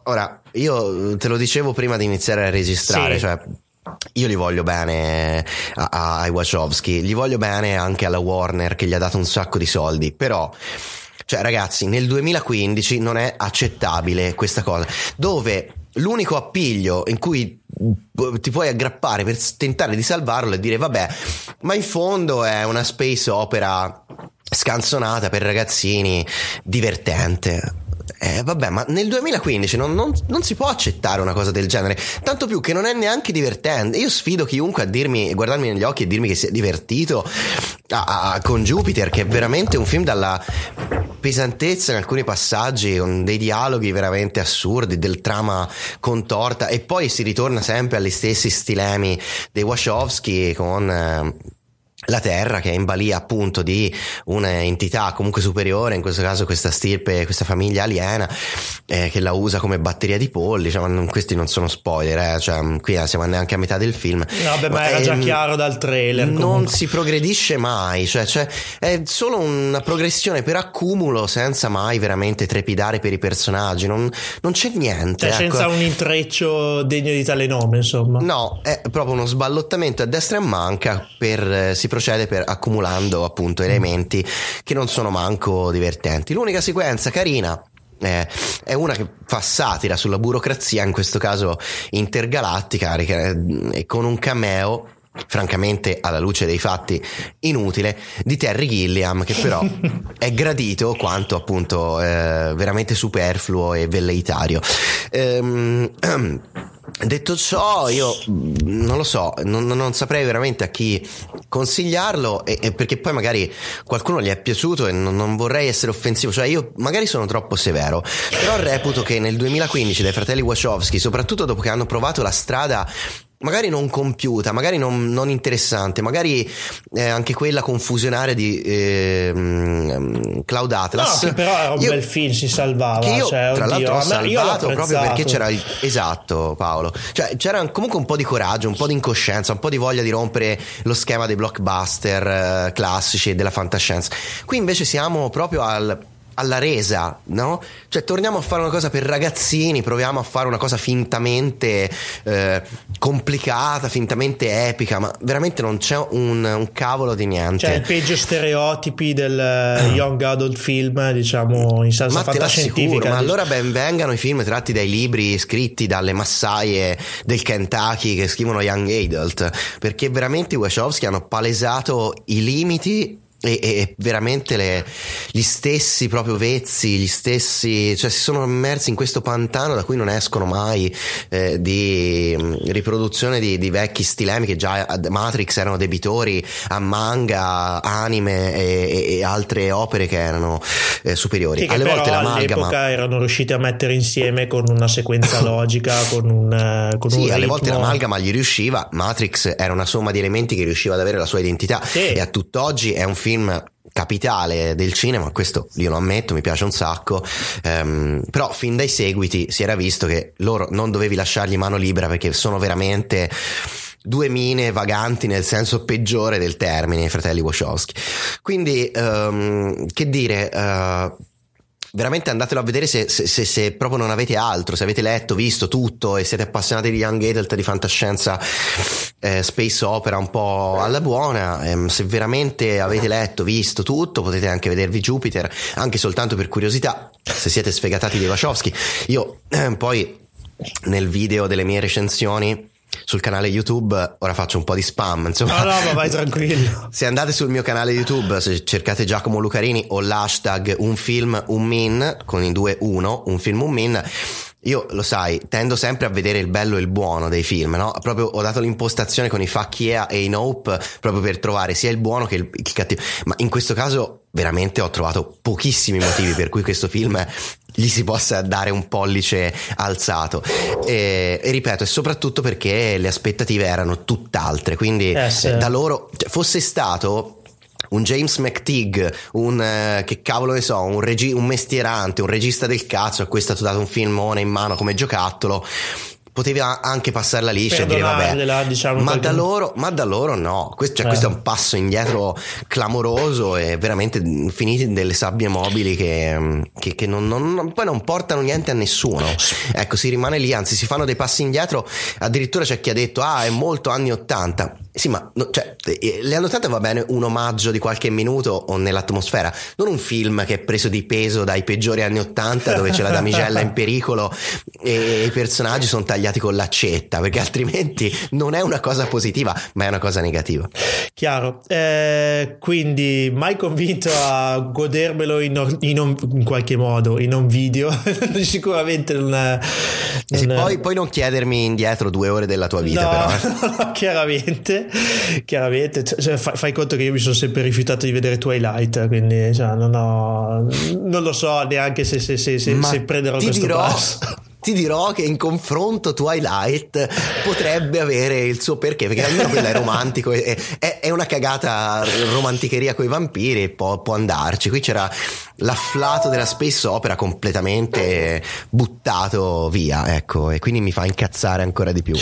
Speaker 5: Ora, io te lo dicevo prima di iniziare a registrare, sì. cioè io li voglio bene ai Wachowski, gli voglio bene anche alla Warner che gli ha dato un sacco di soldi, però cioè ragazzi, nel 2015 non è accettabile questa cosa, dove l'unico appiglio in cui ti puoi aggrappare per tentare di salvarlo è dire vabbè, ma in fondo è una space opera scanzonata per ragazzini divertente. Eh, vabbè, ma nel 2015 non, non, non, si può accettare una cosa del genere. Tanto più che non è neanche divertente. Io sfido chiunque a dirmi, guardarmi negli occhi e dirmi che si è divertito a, a, con Jupiter, che è veramente un film dalla pesantezza in alcuni passaggi, con dei dialoghi veramente assurdi, del trama contorta, e poi si ritorna sempre agli stessi stilemi dei Wachowski con. Eh, la Terra che è in balia appunto di un'entità comunque superiore, in questo caso questa stirpe, questa famiglia aliena eh, che la usa come batteria di polli, cioè, non, questi non sono spoiler, eh, cioè, qui siamo neanche a metà del film.
Speaker 1: No, beh, ma, ma era già ehm, chiaro dal trailer.
Speaker 5: Non
Speaker 1: comunque.
Speaker 5: si progredisce mai, cioè, cioè, è solo una progressione per accumulo senza mai veramente trepidare per i personaggi, non, non c'è niente.
Speaker 1: Cioè,
Speaker 5: ecco.
Speaker 1: senza un intreccio degno di tale nome, insomma.
Speaker 5: No, è proprio uno sballottamento a destra e a manca per... Eh, si procede per accumulando appunto elementi che non sono manco divertenti. L'unica sequenza carina eh, è una che fa satira sulla burocrazia, in questo caso intergalattica, e con un cameo francamente alla luce dei fatti inutile di Terry Gilliam che però è gradito quanto appunto eh, veramente superfluo e velleitario ehm, Detto ciò, io mm, non lo so, non, non saprei veramente a chi consigliarlo, e, e perché poi magari qualcuno gli è piaciuto e non, non, vorrei essere offensivo, cioè io magari sono troppo severo, però reputo che nel 2015 dai fratelli Wachowski, soprattutto dopo che hanno provato la strada magari non compiuta, magari non, non interessante, magari eh, anche quella confusionaria di eh, Cloud Atlas.
Speaker 1: No, che però era un io, bel film, si salvava.
Speaker 5: Che io,
Speaker 1: cioè,
Speaker 5: tra
Speaker 1: oddio,
Speaker 5: l'altro, ho salvato proprio perché c'era il. Esatto, Paolo. Cioè, c'era comunque un po' di coraggio, un po' di incoscienza, un po' di voglia di rompere lo schema dei blockbuster eh, classici e della fantascienza. Qui invece siamo proprio al alla resa, no? Cioè torniamo a fare una cosa per ragazzini, proviamo a fare una cosa fintamente eh, complicata, fintamente epica, ma veramente non c'è un, un cavolo di niente.
Speaker 1: Cioè il peggio stereotipi del uh, young adult film, diciamo, in salsa
Speaker 5: ma
Speaker 1: fantascientifica.
Speaker 5: Ma allora ben vengano i film tratti dai libri scritti dalle massaie del Kentucky che scrivono young adult, perché veramente i Wachowski hanno palesato i limiti e, e veramente le, gli stessi proprio vezzi, gli stessi, cioè si sono immersi in questo pantano da cui non escono mai eh, di mm, riproduzione di, di, vecchi stilemi che già ad Matrix erano debitori a manga, anime e, e altre opere che erano eh, superiori.
Speaker 1: Sì, Alle volte l'amalgama all'epoca erano riusciti a mettere insieme con una sequenza logica, con un, eh, con
Speaker 5: sì,
Speaker 1: un
Speaker 5: alle volte l'amalgama gli riusciva, Matrix era una somma di elementi che riusciva ad avere la sua identità sì. e a tutt'oggi è un film film capitale del cinema, questo io lo ammetto, mi piace un sacco, um, però fin dai seguiti si era visto che loro non dovevi lasciargli mano libera perché sono veramente due mine vaganti nel senso peggiore del termine, i fratelli Wachowski. Quindi, um, che dire, uh, veramente andatelo a vedere se, se, se, se, proprio non avete altro, se avete letto, visto tutto e siete appassionati di Young Adult, di fantascienza, eh, space opera un po' alla buona, ehm, se veramente avete letto, visto tutto, potete anche vedervi Jupiter, anche soltanto per curiosità, se siete sfegatati di Wachowski. Io eh, poi nel video delle mie recensioni sul canale YouTube. Ora faccio un po' di spam. Insomma,
Speaker 1: no, no, ma vai tranquillo.
Speaker 5: se andate sul mio canale YouTube, se cercate Giacomo Lucarini o l'hashtag un film un min con i due uno, un film un min. Io lo sai, tendo sempre a vedere il bello e il buono dei film, no? Proprio ho dato l'impostazione con i Fuck Yeah e i Nope proprio per trovare sia il buono che il, il cattivo. Ma in questo caso veramente ho trovato pochissimi motivi per cui questo film gli si possa dare un pollice alzato. E, e ripeto, e soprattutto perché le aspettative erano tutt'altre. Quindi eh, sì. da loro, cioè, fosse stato un James McTeague, un eh, che cavolo ne so, un, regi- un mestierante, un regista del cazzo a cui è stato dato un filmone in mano come giocattolo. Poteva anche passarla liscia e dire vabbè. diciamo, ma, da loro, ma, da loro, no. Questo, cioè, eh. questo, è un passo indietro clamoroso e veramente finiti delle sabbie mobili che, che, che non, non, poi non portano niente a nessuno. Ecco si rimane lì anzi si fanno dei passi indietro. Addirittura c'è chi ha detto ah è molto anni 80 sì, ma no, cioè, eh, le annottate va bene un omaggio di qualche minuto o nell'atmosfera, non un film che è preso di peso dai peggiori anni Ottanta dove c'è la damigella in pericolo e i personaggi sono tagliati con l'accetta, perché altrimenti non è una cosa positiva, ma è una cosa negativa.
Speaker 1: Chiaro, eh, quindi mai convinto a godermelo in, in, in qualche modo, in un video, sicuramente non è...
Speaker 5: Non è... Poi, poi, non chiedermi indietro due ore della tua vita,
Speaker 1: no,
Speaker 5: però. Eh.
Speaker 1: Chiaramente chiaramente, cioè, fai, fai, conto che io mi sono sempre rifiutato di vedere Twilight, quindi cioè, non, ho, non lo so neanche se, se, se, se, se prenderò questo dirò, passo.
Speaker 5: Ti dirò che in confronto Twilight potrebbe avere il suo perché, perché almeno quello è romantico, è, è, è una cagata romanticheria con i vampiri può, può andarci. Qui c'era l'afflato della space opera completamente buttato via, ecco, e quindi mi fa incazzare ancora di più.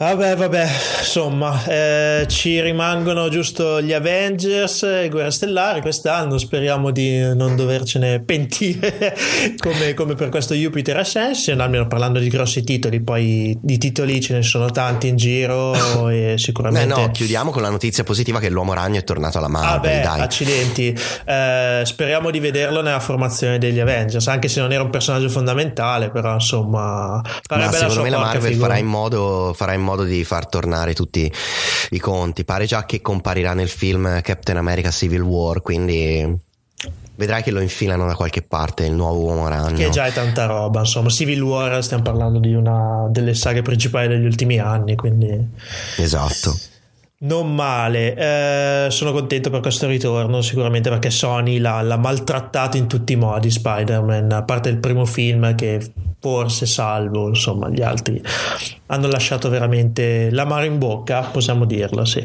Speaker 1: Vabbè, vabbè, insomma, eh, ci rimangono giusto gli Avengers e Guerra Stellare quest'anno. Speriamo di non dovercene pentire come, come per questo Jupiter Ascension. Almeno parlando di grossi titoli, poi di titoli ce ne sono tanti in giro. E sicuramente.
Speaker 5: Eh no, chiudiamo con la notizia positiva che l'uomo ragno è tornato alla Marvel.
Speaker 1: Vabbè,
Speaker 5: dai.
Speaker 1: accidenti. Eh, speriamo di vederlo nella formazione degli Avengers, anche se non era un personaggio fondamentale, però insomma,
Speaker 5: Ma secondo me la Marvel farà in modo. Farà in modo di far tornare tutti i conti. Pare già che comparirà nel film Captain America Civil War, quindi vedrai che lo infilano da qualche parte il nuovo uomo ragno
Speaker 1: che già è tanta roba insomma Civil War stiamo parlando di una delle saghe principali degli ultimi anni quindi
Speaker 5: esatto.
Speaker 1: Non male, eh, sono contento per questo ritorno sicuramente perché Sony l'ha, l'ha, maltrattato in tutti i modi Spider-Man, a parte il primo film che forse salvo, insomma gli altri hanno lasciato veramente l'amaro in bocca, possiamo dirlo, sì.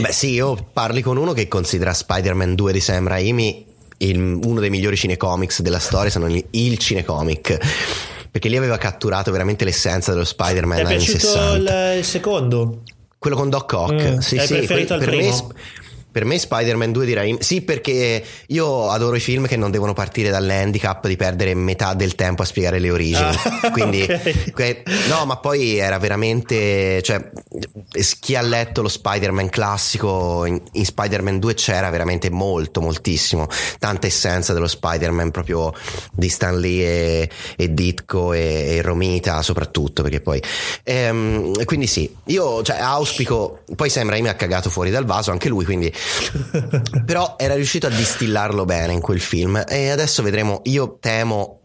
Speaker 5: Beh sì, io parli con uno che considera Spider-Man 2 di Sam Raimi il, uno dei migliori cinecomics della storia, sono il, il cinecomic perché lì aveva catturato veramente l'essenza dello Spider-Man. Ti
Speaker 1: è piaciuto il, il secondo?
Speaker 5: Quello con Doc Ock. Mm.
Speaker 1: Sì, sì, preferito per,
Speaker 5: per
Speaker 1: me
Speaker 5: per me Spider-Man 2 direi sì perché io adoro i film che non devono partire dall'handicap di perdere metà del tempo a spiegare le origini. Ah, Quindi okay. que- no, ma poi era veramente cioè chi ha letto lo Spider-Man classico in, in, Spider-Man 2 c'era veramente molto moltissimo, tanta essenza dello Spider-Man proprio di Stan Lee e, e Ditko e, e, Romita soprattutto perché poi ehm, quindi sì, io cioè, auspico poi Sam Raimi ha cagato fuori dal vaso anche lui, quindi Però era riuscito a distillarlo bene in quel film e adesso vedremo, io temo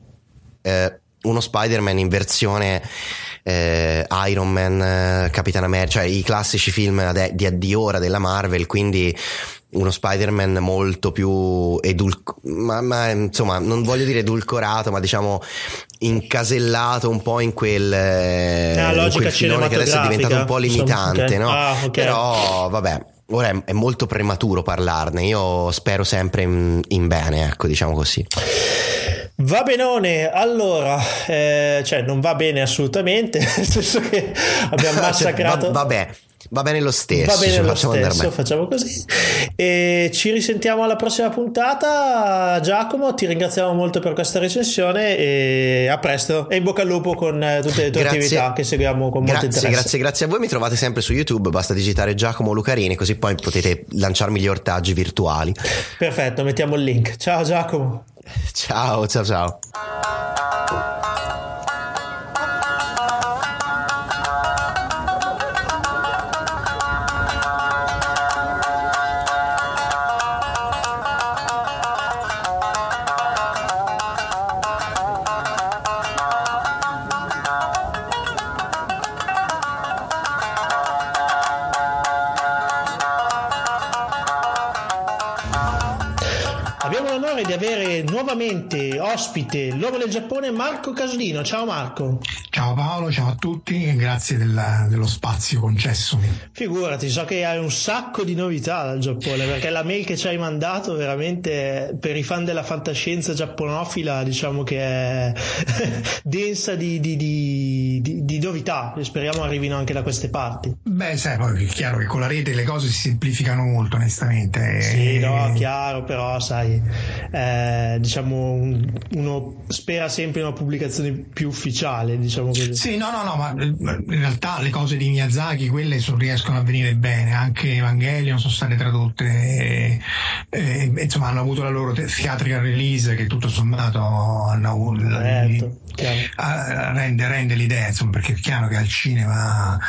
Speaker 5: eh, uno Spider-Man in versione eh, Iron Man, eh, Capitan America, cioè i classici film ade- di, di ora della Marvel, quindi uno Spider-Man molto più edulcorato, ma, ma, insomma non voglio dire edulcorato, ma diciamo incasellato un po' in quel,
Speaker 1: Ah,
Speaker 5: in
Speaker 1: logica
Speaker 5: quel filone che adesso è diventato un po' limitante,
Speaker 1: insomma,
Speaker 5: no?
Speaker 1: ok. Ah, ok.
Speaker 5: Però vabbè. Ora è, è molto prematuro parlarne, io spero sempre in, in bene, ecco, diciamo così.
Speaker 1: Va benone, allora, eh, cioè non va bene assolutamente, nel senso che abbiamo massacrato...
Speaker 5: Cioè, Va- vabbè, va bene lo stesso.
Speaker 1: Va bene lo stesso, facciamo così. E ci risentiamo alla prossima puntata. Giacomo, ti ringraziamo molto per questa recensione e a presto. E in bocca al lupo con eh, tutte le tue
Speaker 5: Grazie.
Speaker 1: attività che seguiamo con molto
Speaker 5: Grazie,
Speaker 1: interesse.
Speaker 5: grazie, grazie a voi. Mi trovate sempre su YouTube. Basta digitare Giacomo Lucarini, così poi potete lanciarmi gli ortaggi virtuali.
Speaker 1: Perfetto, mettiamo il link. Ciao Giacomo.
Speaker 5: Ciao, ciao, ciao.
Speaker 1: Di avere nuovamente ospite l'uomo del Giappone Marco Casolino. Ciao Marco.
Speaker 6: Ciao Paolo, ciao a tutti e grazie del- dello spazio concessomi.
Speaker 1: Figurati, so che hai un sacco di novità dal Giappone perché la mail che ci hai mandato veramente per i fan della fantascienza giapponofila diciamo che è densa di, di- di- di- novità e speriamo arrivino anche da queste parti.
Speaker 6: Beh, sai, poi è chiaro che con la rete le cose si semplificano molto, onestamente.
Speaker 1: Sì, no, chiaro, però sai, eh, diciamo un- uno spera sempre in una pubblicazione più ufficiale, diciamo così.
Speaker 6: Sì, no, no, no, ma eh, in realtà le cose di Miyazaki, quelle so- riescono a venire bene, anche Evangelion sono state tradotte, e, e, insomma hanno avuto la loro theatrical release che tutto sommato hanno avuto,
Speaker 1: Certo.
Speaker 6: Ah, rende, rende l'idea, insomma, perché è chiaro che al cinema.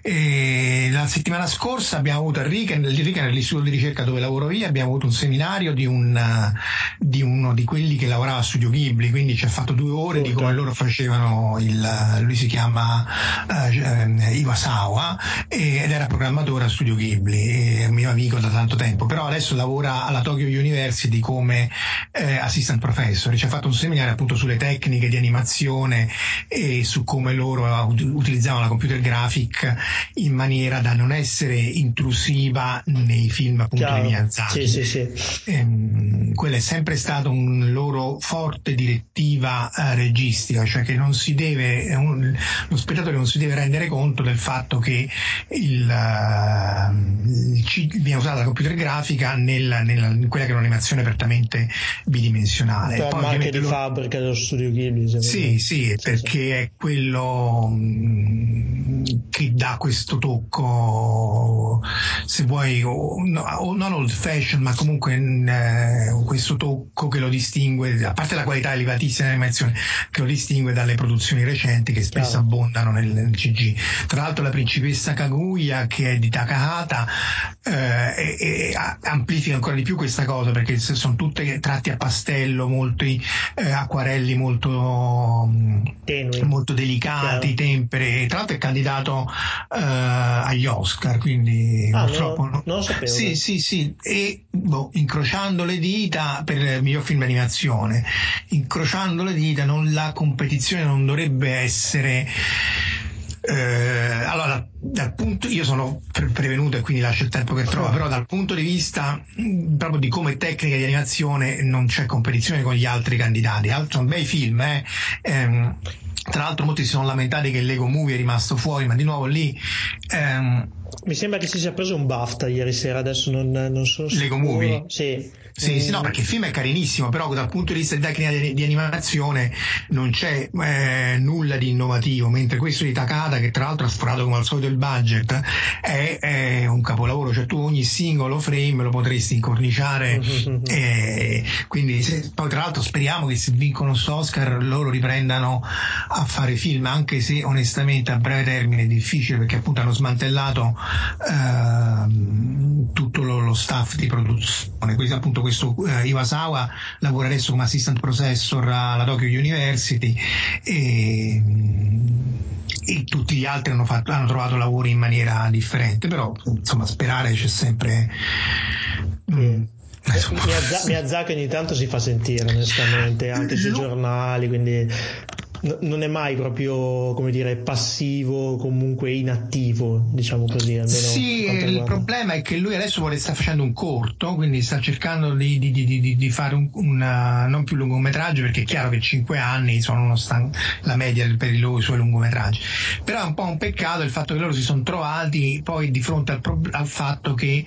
Speaker 6: E la settimana scorsa abbiamo avuto a Riken, nell'istituto di ricerca dove lavoro io, abbiamo avuto un seminario di, un, eh, di uno di quelli che lavorava a Studio Ghibli, quindi ci ha fatto due ore di come loro facevano il, lui si chiama eh, eh, Iwasawa e- ed era programmatore a Studio Ghibli, mio amico da tanto tempo, però adesso lavora alla Tokyo University come eh, assistant professor, ci ha fatto un seminario appunto sulle tecniche di animazione e su come loro ut- utilizzavano la computer graphic in maniera da non essere intrusiva nei film appunto
Speaker 1: Chiaro.
Speaker 6: di Miyazaki.
Speaker 1: Sì, sì, sì.
Speaker 6: Ehm, quella è sempre stata un loro forte direttiva eh, registica, cioè che non si deve, è un- lo spettatore non si deve rendere conto del fatto che il, eh, il viene usata la computer grafica nella- nella- in quella che è un'animazione prettamente bidimensionale.
Speaker 1: Po'
Speaker 6: Poi ovviamente
Speaker 1: di
Speaker 6: loro-
Speaker 1: fabbrica dello studio Ghibli.
Speaker 6: sì, sì, perché è quello mm, che dà questo tocco, se vuoi, o, no, o non old fashion, ma comunque mm, eh, questo tocco che lo distingue, a parte la qualità elevatissima dell'animazione, che lo distingue dalle produzioni recenti che spesso
Speaker 1: Chiaro.
Speaker 6: abbondano nel, nel CG. Tra l'altro la principessa Kaguya, che è di Takahata, eh, e- e amplifica ancora di più questa cosa perché sono tutte tratti a pastello, molti eh, acquarelli molto,
Speaker 1: Tenui.
Speaker 6: molto delicati,
Speaker 1: Chiaro.
Speaker 6: tempere. Tra l'altro è candidato eh, agli Oscar, quindi
Speaker 1: Ah,
Speaker 6: purtroppo
Speaker 1: no,
Speaker 6: no.
Speaker 1: non lo sapevo.
Speaker 6: Sì, sì, sì. E boh, incrociando le dita per il miglior film d'animazione, incrociando le dita, non, la competizione non dovrebbe essere. Eh, allora, dal punto, io sono pre- prevenuto e quindi lascio il tempo che trova, però dal punto di vista proprio di come tecnica di animazione non c'è competizione con gli altri candidati. Altri sono bei film, eh. Ehm, tra l'altro molti si sono lamentati che il Lego Movie è rimasto fuori, ma di nuovo lì ehm,
Speaker 1: Mi sembra che si sia preso un BAFTA ieri sera, adesso non, non sono
Speaker 6: Lego
Speaker 1: sicuro.
Speaker 6: Movie?
Speaker 1: Sì.
Speaker 6: Sì, sì, no,
Speaker 1: Mm,
Speaker 6: perché il film è carinissimo, però dal punto di vista di tecnica di, di animazione non c'è eh, nulla di innovativo, mentre questo di Takada, che tra l'altro ha sforato come al solito il budget, è, è un capolavoro, cioè tu ogni singolo frame lo potresti incorniciare, e quindi se- poi tra l'altro speriamo che se vincono questo Oscar loro riprendano a fare film, anche se onestamente a breve termine è difficile perché appunto hanno smantellato ehm, tutto lo, lo- staff di produzione. Questo, appunto questo eh, Iwasawa lavora adesso come assistant professor alla Tokyo University e, e tutti gli altri hanno, fatto, hanno, trovato lavori in maniera differente, però insomma sperare c'è sempre...
Speaker 1: Mm. Miyazaki ogni tanto si fa sentire onestamente anche sui giornali quindi non è mai proprio come dire passivo comunque inattivo diciamo così almeno
Speaker 6: sì il problema è che lui adesso vuole sta facendo un corto quindi sta cercando di, di, di, di fare un, una, non più lungometraggio perché è chiaro che 5 anni sono stan- la media per i suoi lungometraggi. Però è un po' un peccato il fatto che loro si sono trovati poi di fronte al, pro- al fatto che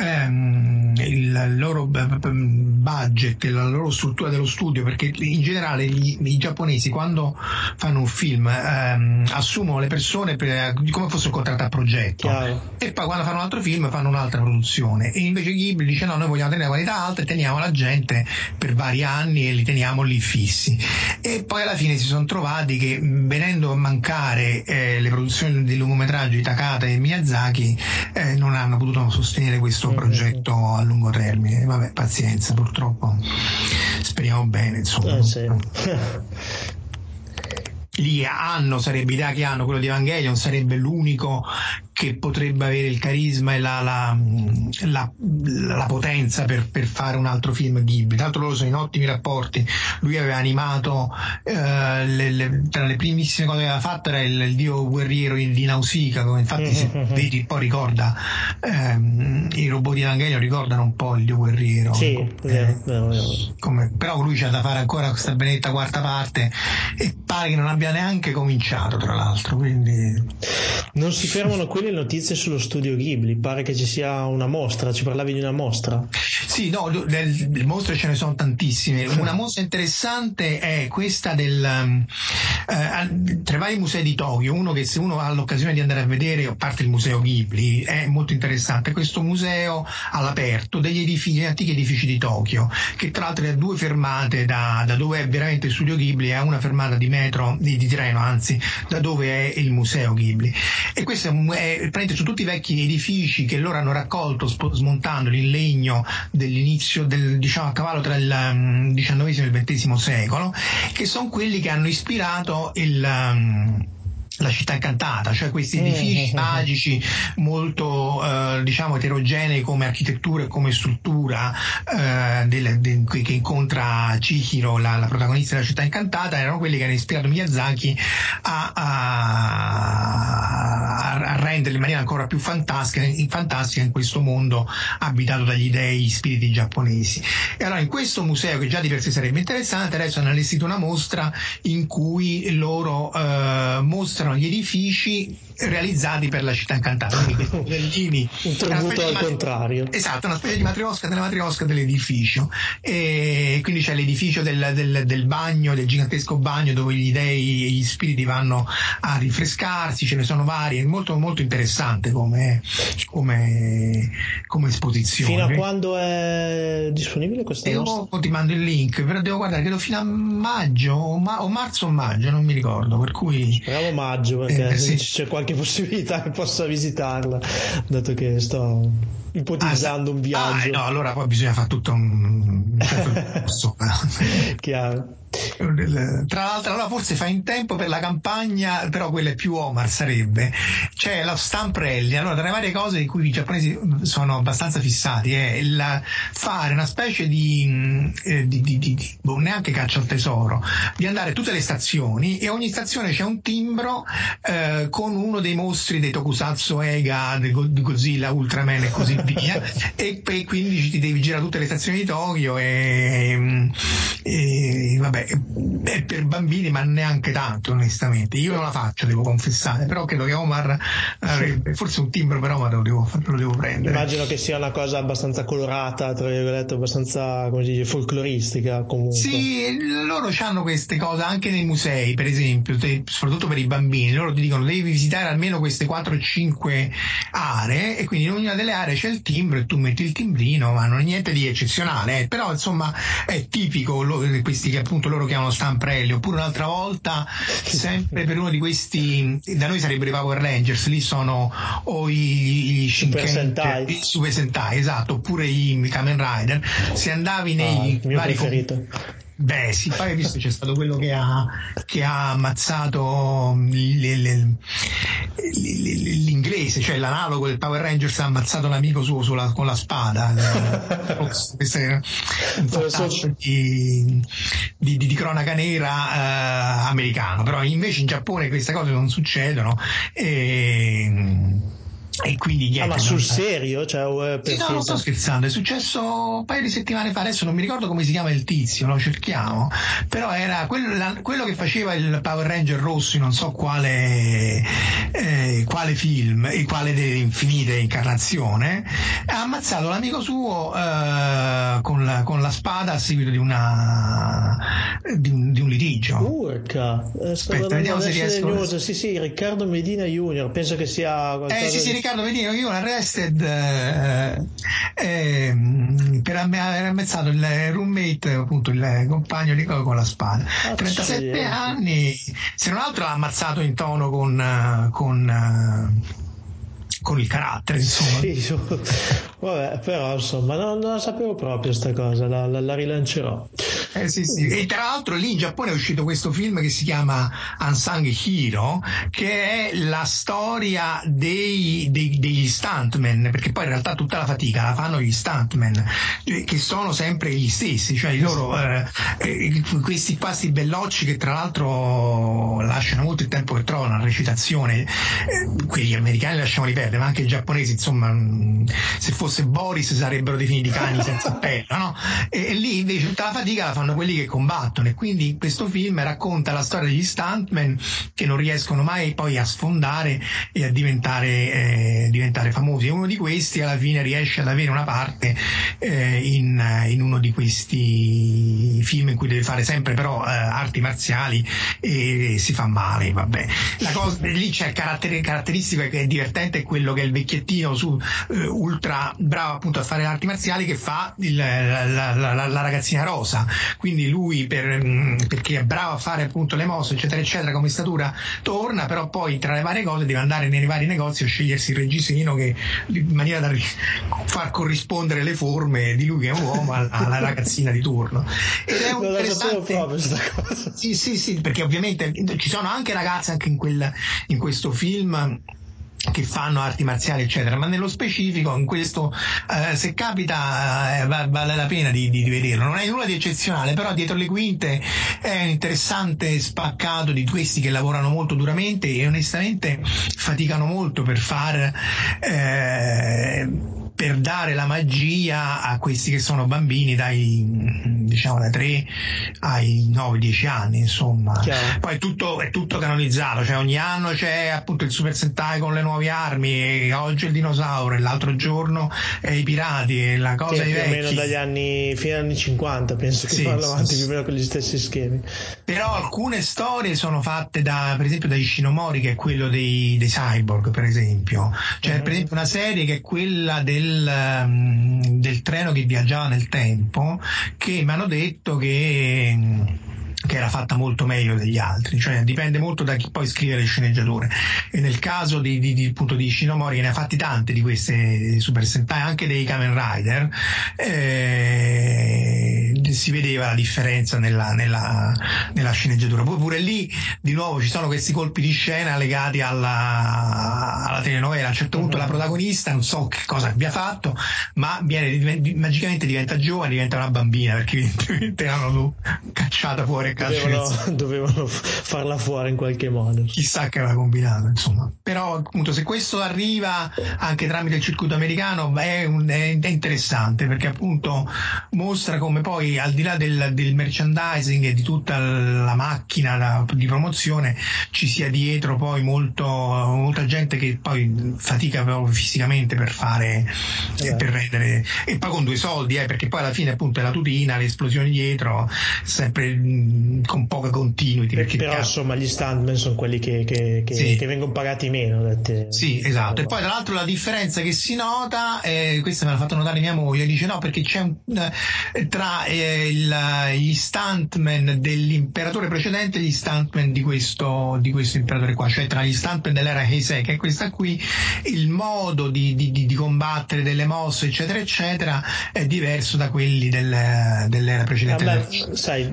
Speaker 6: ehm, il loro budget la loro struttura dello studio perché in generale gli, i giapponesi quando fanno un film ehm, assumono le persone per, come fosse un contratto a progetto Chiaro. e poi quando fanno un altro film fanno un'altra produzione e invece Ghibli dice no noi vogliamo tenere la qualità alta e teniamo la gente per vari anni e li teniamo lì fissi e poi alla fine si sono trovati che venendo a mancare eh, le produzioni di lungometraggio di Takata e Miyazaki eh, non hanno potuto sostenere questo mm-hmm. progetto a lungo termine vabbè pazienza purtroppo speriamo bene insomma
Speaker 1: eh, sì.
Speaker 6: lì hanno, sarebbe idea che hanno, quello di Evangelion sarebbe l'unico che potrebbe avere il carisma e la, la, la, la potenza per, per, fare un altro film Ghibli. Tra l'altro loro sono in ottimi rapporti. Lui aveva animato, eh, le, le, tra le primissime cose che aveva fatto era il, il dio guerriero di Nausicaa, come infatti se vedi poi ricorda, ehm, i robot di Evangelion ricordano un po' il dio guerriero.
Speaker 1: Sì, come, vero, vero, vero.
Speaker 6: Come, però lui c'ha da fare ancora questa benetta quarta parte e pare che non abbia neanche cominciato tra l'altro. Quindi...
Speaker 1: Non si fermano qui le notizie sullo studio Ghibli, pare che ci sia una mostra, ci parlavi di una mostra?
Speaker 6: Sì, no, le mostre ce ne sono tantissime. Una mostra interessante è questa del um, eh, tra i vari musei di Tokyo, uno che se uno ha l'occasione di andare a vedere, a parte il museo Ghibli, è molto interessante, questo museo all'aperto degli edifici, degli antichi edifici di Tokyo, che tra l'altro ha due fermate da, da dove è veramente il studio Ghibli ha una fermata di metro, di, di treno anzi, da dove è il museo Ghibli. E questo è, è praticamente su tutti i vecchi edifici che loro hanno raccolto smontandoli in legno dell'inizio del diciamo a cavallo tra il XIX mm, e il XX secolo che sono quelli che hanno ispirato il um, la città incantata, cioè questi mm, edifici magici molto eh, diciamo eterogenei come architettura e come struttura eh, del, de, che incontra Chihiro, la, la, protagonista della città incantata, erano quelli che hanno ispirato Miyazaki a, a, a renderli in maniera ancora più fantastica in, fantastica in questo mondo abitato dagli dei spiriti giapponesi. E allora in questo museo, che già di per sé sarebbe interessante, adesso hanno allestito una mostra in cui loro eh, mostrano gli edifici realizzati per la città incantata. Quindi
Speaker 1: questi un tributo al contrario.
Speaker 6: Esatto, una specie di matriosca della matriosca dell'edificio. E quindi c'è l'edificio del, del, del, bagno, del gigantesco bagno dove gli dei e gli spiriti vanno a rinfrescarsi, ce ne sono vari, molto, molto interessante come, come, come esposizione.
Speaker 1: Fino a quando è disponibile questa
Speaker 6: e
Speaker 1: nostra?
Speaker 6: ti mando il link, però devo guardare, credo fino a maggio o, ma, o marzo o maggio, non mi ricordo, per cui...
Speaker 1: Speriamo maggio perché eh, sì. c'è qualche possibilità che possa visitarla, dato che sto ipotizzando ah, un viaggio.
Speaker 6: Ah, no, allora poi bisogna fare tutto un...
Speaker 1: Chiaro.
Speaker 6: Tra l'altro, allora forse fa in tempo per la campagna, però quella è più Omar sarebbe. C'è lo stamprelli. Allora, tra le varie cose di cui i giapponesi sono abbastanza fissati è il fare una specie di, eh, di, di, di boh, neanche caccia al tesoro, di andare a tutte le stazioni e ogni stazione c'è un timbro eh, con uno dei mostri dei Tokusatsu Ega, di Godzilla, Ultraman e così via. e, e, quindi ti devi girare tutte le stazioni di Tokyo e, e vabbè è per bambini, ma neanche tanto, onestamente. Io non la faccio, devo confessare, però credo che Omar avrebbe, forse un timbro per Omar lo devo, lo devo prendere.
Speaker 1: Immagino che sia una cosa abbastanza colorata, tra virgolette, abbastanza, come si dice, folcloristica comunque.
Speaker 6: Sì, loro hanno queste cose anche nei musei, per esempio, te, soprattutto per i bambini. Loro ti dicono devi visitare almeno queste 4-5 aree e quindi in ognuna delle aree c'è il timbro e tu metti il timbrino, ma non è niente di eccezionale, eh. però insomma è tipico lo, questi che appunto loro chiamano stamprelli, oppure un'altra volta sempre per uno di questi, da noi sarebbero i Power Rangers, lì sono o i, i
Speaker 1: Super Sentai.
Speaker 6: i Super Sentai, esatto, oppure i Kamen Rider, se andavi nei
Speaker 1: Ah,
Speaker 6: vari. Beh, sì, poi hai visto c'è stato quello che ha, che ha ammazzato l- l- l- l'inglese, cioè l'analogo del Power Rangers ha ammazzato l'amico suo sulla- con la spada. Questo è un fattaccio di, di, di- di cronaca nera eh, americano, però invece in Giappone queste cose non succedono e, e quindi
Speaker 1: Ah,
Speaker 6: niente.
Speaker 1: ma
Speaker 6: non-
Speaker 1: sul serio? Cioè, per
Speaker 6: sì, no, non sto scherzando, è successo un paio di settimane fa, adesso non mi ricordo come si chiama il tizio, lo cerchiamo, però era quello, la- quello che faceva il Power Ranger rosso in non so quale, eh, quale film e quale de- infinite incarnazione, ha ammazzato l'amico suo eh, con, la, con la spada a seguito di, una, di, un, di un litigio.
Speaker 1: Urca, eh, sto
Speaker 6: Aspetta, vediamo se riesco-.
Speaker 1: Sì, sì, Riccardo Medina Junior, penso che sia
Speaker 6: Eh sì, sì,
Speaker 1: di-
Speaker 6: Riccardo, vedi, io un arrested eh, eh, per aver ammazzato il roommate, appunto il compagno di con la spada.
Speaker 1: Ah,
Speaker 6: 37
Speaker 1: accidenti.
Speaker 6: anni, se non altro l'ha ammazzato in tono con, con, con il carattere, insomma.
Speaker 1: Sì, vabbè, però insomma, non, non la sapevo proprio sta cosa, la, la- la rilancerò.
Speaker 6: Eh, sì, sì. E tra l'altro lì in Giappone è uscito questo film che si chiama Unsung Hero, che è la storia dei, dei- degli stuntman, perché poi in realtà tutta la fatica la fanno gli stuntman, eh, che sono sempre gli stessi, cioè i loro, eh, eh, questi qua, sti bellocci che tra l'altro lasciano molto il tempo che trovano la recitazione, eh, quelli americani lasciamoli perdere, ma anche i giapponesi, insomma, mh, se fosse Boris sarebbero definiti cani senza pelle, no? E, e lì invece tutta la fatica la fanno quelli che combattono. E quindi questo film racconta la storia degli stuntman che non riescono mai poi a sfondare e a diventare, eh, diventare famosi. E uno di questi alla fine riesce ad avere una parte eh, in, in uno di questi film in cui deve fare sempre però eh, arti marziali e si fa male vabbè. La cosa, lì c'è il carattere, caratteristico che è divertente è quello che è il vecchiettino su, eh, ultra bravo appunto a fare arti marziali che fa il- la, la- la- la ragazzina rosa quindi lui per- mh, perché è bravo a fare appunto le mosse eccetera eccetera come statura torna però poi tra le varie cose deve andare nei vari negozi a scegliersi il reggiseno che in maniera da far corrispondere le forme di lui che è un uomo alla, ragazzina di turno ed è un interessante
Speaker 1: proprio sta cosa.
Speaker 6: sì, sì, sì, perché ovviamente ci sono anche ragazze anche in, quel, in questo film che fanno arti marziali eccetera. Ma nello specifico in questo eh, se capita eh, va- vale la pena di, di- di vederlo. Non è nulla di eccezionale però dietro le quinte è un interessante spaccato di questi che lavorano molto duramente e onestamente faticano molto per far eh, per dare la magia a questi che sono bambini dai diciamo dai 3 ai 9-10 anni insomma
Speaker 1: Chiaro.
Speaker 6: poi è tutto, è tutto canonizzato cioè ogni anno c'è appunto il Super Sentai con le nuove armi e oggi è il dinosauro e l'altro giorno i pirati e la
Speaker 1: Che
Speaker 6: cosa ai
Speaker 1: più o meno dagli anni, fino agli anni 50, penso che
Speaker 6: Sì,
Speaker 1: vanno avanti
Speaker 6: sì.
Speaker 1: più o meno con gli stessi schemi.
Speaker 6: però alcune storie sono fatte da per esempio da Ishinomori che è quello dei, dei cyborg per esempio cioè per esempio una serie che è quella del, ehm, del treno che viaggiava nel tempo che mi hanno detto che che era fatta molto meglio degli altri, cioè dipende molto da chi poi scrive le sceneggiature. E nel caso di, di, di, appunto di Shinomori, che ne ha fatti tante di queste Super Sentai, anche dei Kamen Rider, eh, si vedeva la differenza nella, nella, nella sceneggiatura. Poi pure lì, di nuovo, ci sono questi colpi di scena legati alla, alla telenovela. A un certo punto la protagonista, non so che cosa abbia fatto, ma viene, magicamente diventa giovane, diventa una bambina, perché evidentemente l'hanno cacciata fuori
Speaker 1: Dovevano, dovevano farla fuori in qualche modo.
Speaker 6: chissà che aveva combinato insomma però appunto se questo arriva anche tramite il circuito americano è, un- è- interessante perché appunto mostra come poi al di là del, del merchandising e di tutta la macchina da- di promozione ci sia dietro poi molto, molta gente che poi fatica proprio fisicamente per fare
Speaker 1: Eh.
Speaker 6: per rendere e poi con due soldi eh, perché poi alla fine appunto è la tutina le esplosioni dietro sempre con, poca continuity.
Speaker 1: Per, però insomma gli stuntman sono quelli che, che, che, sì. che vengono pagati meno. Dette,
Speaker 6: sì, esatto. E poi tra l'altro la differenza che si nota, eh, questa me l'ha fatto notare mia moglie, dice no perché c'è un, eh, tra eh, il, gli stuntman dell'imperatore precedente e gli stuntman di questo, di questo imperatore qua, cioè tra gli stuntman dell'era Heisei, che è questa qui, il modo di, di, di, combattere delle mosse, eccetera, eccetera, è diverso da quelli del, dell'era precedente.
Speaker 1: Vabbè, sai,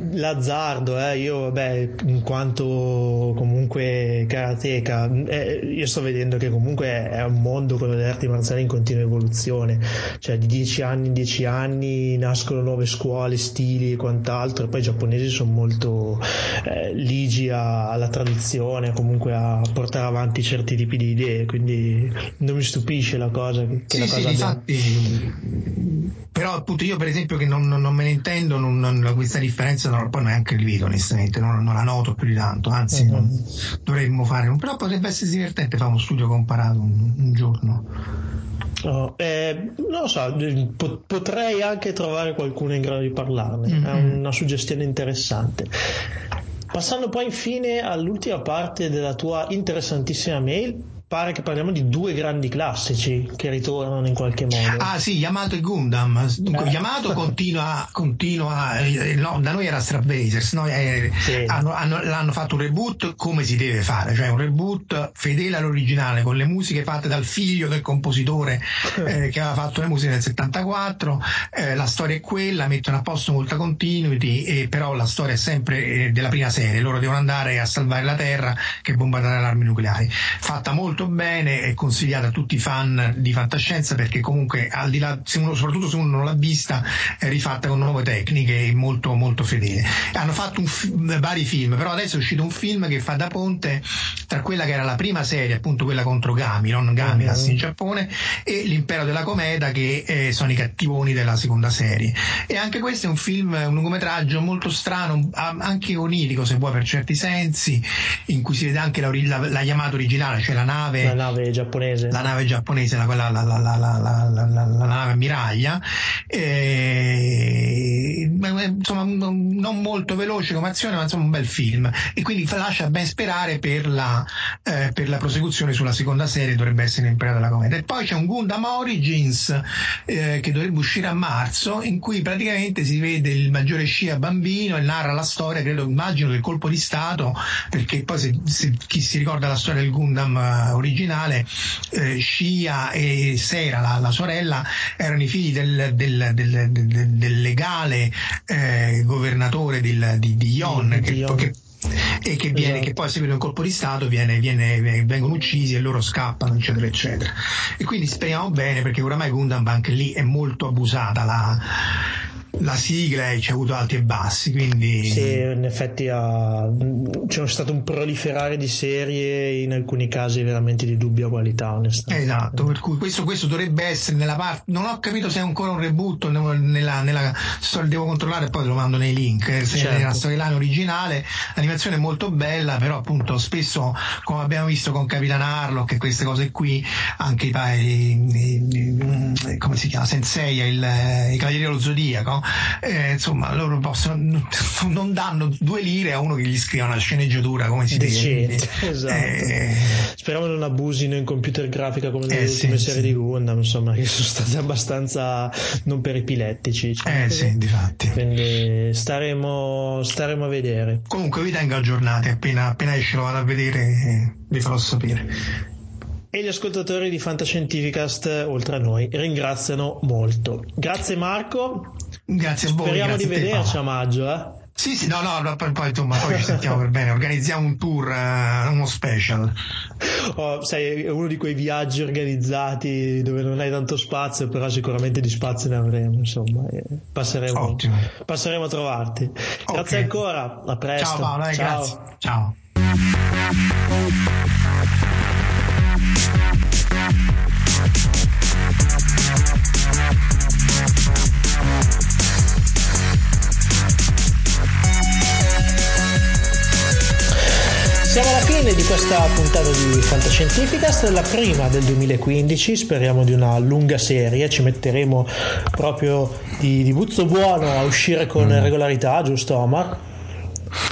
Speaker 1: l'azzardo, eh, io vabbè, in quanto comunque karateka, eh, io sto vedendo che comunque è un mondo quello delle arti marziali in continua evoluzione, cioè di dieci anni in dieci anni nascono nuove scuole, stili e quant'altro, e poi i giapponesi sono molto eh, ligi a, alla tradizione, comunque a portare avanti certi tipi di idee, quindi non mi stupisce la cosa che
Speaker 6: sì,
Speaker 1: la
Speaker 6: sì,
Speaker 1: cosa
Speaker 6: infatti, però appunto io per esempio che non, non, non me ne intendo non, non, questa differenza non, poi neanche vedo onestamente non, la noto più di tanto anzi uh-huh. dovremmo fare però potrebbe essere divertente fare uno studio comparato un, un giorno
Speaker 1: Oh, eh, non lo so, potrei anche trovare qualcuno in grado di parlarne, mm-hmm. è una suggestione interessante. Passando poi infine all'ultima parte della tua interessantissima mail, pare che parliamo di due grandi classici che ritornano in qualche modo.
Speaker 6: Ah sì, Yamato e Gundam. Dunque, eh. Yamato continua, continua eh, no, da noi era Stravasers, no? eh, sì. hanno, hanno, l'hanno fatto un reboot come si deve fare, cioè un reboot fedele all'originale con le musiche fatte dal figlio del compositore eh, che aveva fatto le musiche nel 74, eh, la storia è quella, mettono a posto molta continuity, però la storia è sempre eh, della prima serie, loro devono andare a salvare la Terra che è bombardata dalle armi nucleari. Fatta molto molto bene, è consigliata a tutti i fan di fantascienza perché comunque al di là, se uno, soprattutto se uno non l'ha vista, è rifatta con nuove tecniche e molto molto fedele. Hanno fatto un, vari film, però adesso è uscito un film che fa da ponte tra quella che era la prima serie, appunto quella contro Gami, non Gamilas mm-hmm. in Giappone, e l'impero della cometa che eh, sono i cattivoni della seconda serie. E anche questo è un film, un lungometraggio molto strano, anche onirico se vuoi per certi sensi, in cui si vede anche la, la, la Yamato originale, cioè la nave
Speaker 1: nave, la nave giapponese,
Speaker 6: la nave giapponese, la, quella, la, la, la, la nave ammiraglia, e, insomma non molto veloce come azione, ma insomma un bel film. E quindi lascia ben sperare per la, eh, per la prosecuzione sulla seconda serie, dovrebbe essere l'Impero della Cometa. E poi c'è un Gundam Origins eh, che dovrebbe uscire a marzo, in cui praticamente si vede il maggiore scia bambino e narra la storia, credo, immagino del colpo di Stato, perché poi se, se chi si ricorda la storia del Gundam uh, originale, eh, Scia e Sera, la, la, sorella, erano i figli del, del, del, del legale eh, governatore di, di, di Yon, che, che e che, viene, esatto. che poi a seguito un colpo di Stato viene, viene, vengono uccisi e loro scappano eccetera eccetera e quindi speriamo bene perché oramai Gundam anche lì è molto abusata la, la sigla e ci ha avuto alti e bassi quindi
Speaker 1: sì in effetti ha... c'è stato un proliferare di serie in alcuni casi veramente di dubbia qualità onestamente
Speaker 6: esatto per cui questo, questo dovrebbe essere nella parte non ho capito se è ancora un reboot nella, nella devo controllare poi te lo mando nei link eh, se certo. nella storyline originale l'animazione è molto bella però appunto spesso come abbiamo visto con Capitan Harlock e queste cose qui anche i, i, i come si chiama Sensei il, i Cavalieri dello Zodiaco eh, insomma loro possono, non danno due lire a uno che gli scrive una sceneggiatura come si dice
Speaker 1: esatto. eh, speriamo non abusino in computer grafica come nelle eh, ultime sì, serie sì. di Gundam insomma che sono state abbastanza non per epilettici
Speaker 6: diciamo eh sì difatti
Speaker 1: quindi staremo, staremo a vedere
Speaker 6: comunque vi tengo aggiornati appena, appena esce lo vado a vedere vi farò sapere
Speaker 1: e gli ascoltatori di Fantascientificast, oltre a noi, ringraziano molto. Grazie Marco.
Speaker 6: Grazie a voi.
Speaker 1: Speriamo di vederci
Speaker 6: a
Speaker 1: maggio, eh?
Speaker 6: Sì, sì, no, no, poi, poi, insomma, poi ci sentiamo per bene, organizziamo un tour, uh, uno special.
Speaker 1: Oh, sei uno di quei viaggi organizzati dove non hai tanto spazio, però sicuramente di spazio ne avremo, insomma, passeremo, passeremo, a trovarti. Grazie okay. ancora, a presto.
Speaker 6: Ciao Paolo, eh, Ciao. grazie. Ciao.
Speaker 1: Siamo alla fine di questa puntata di Fantascientificast, la prima del 2015, speriamo di una lunga serie, ci metteremo proprio di, di buzzo buono a uscire con mm. regolarità, giusto Omar?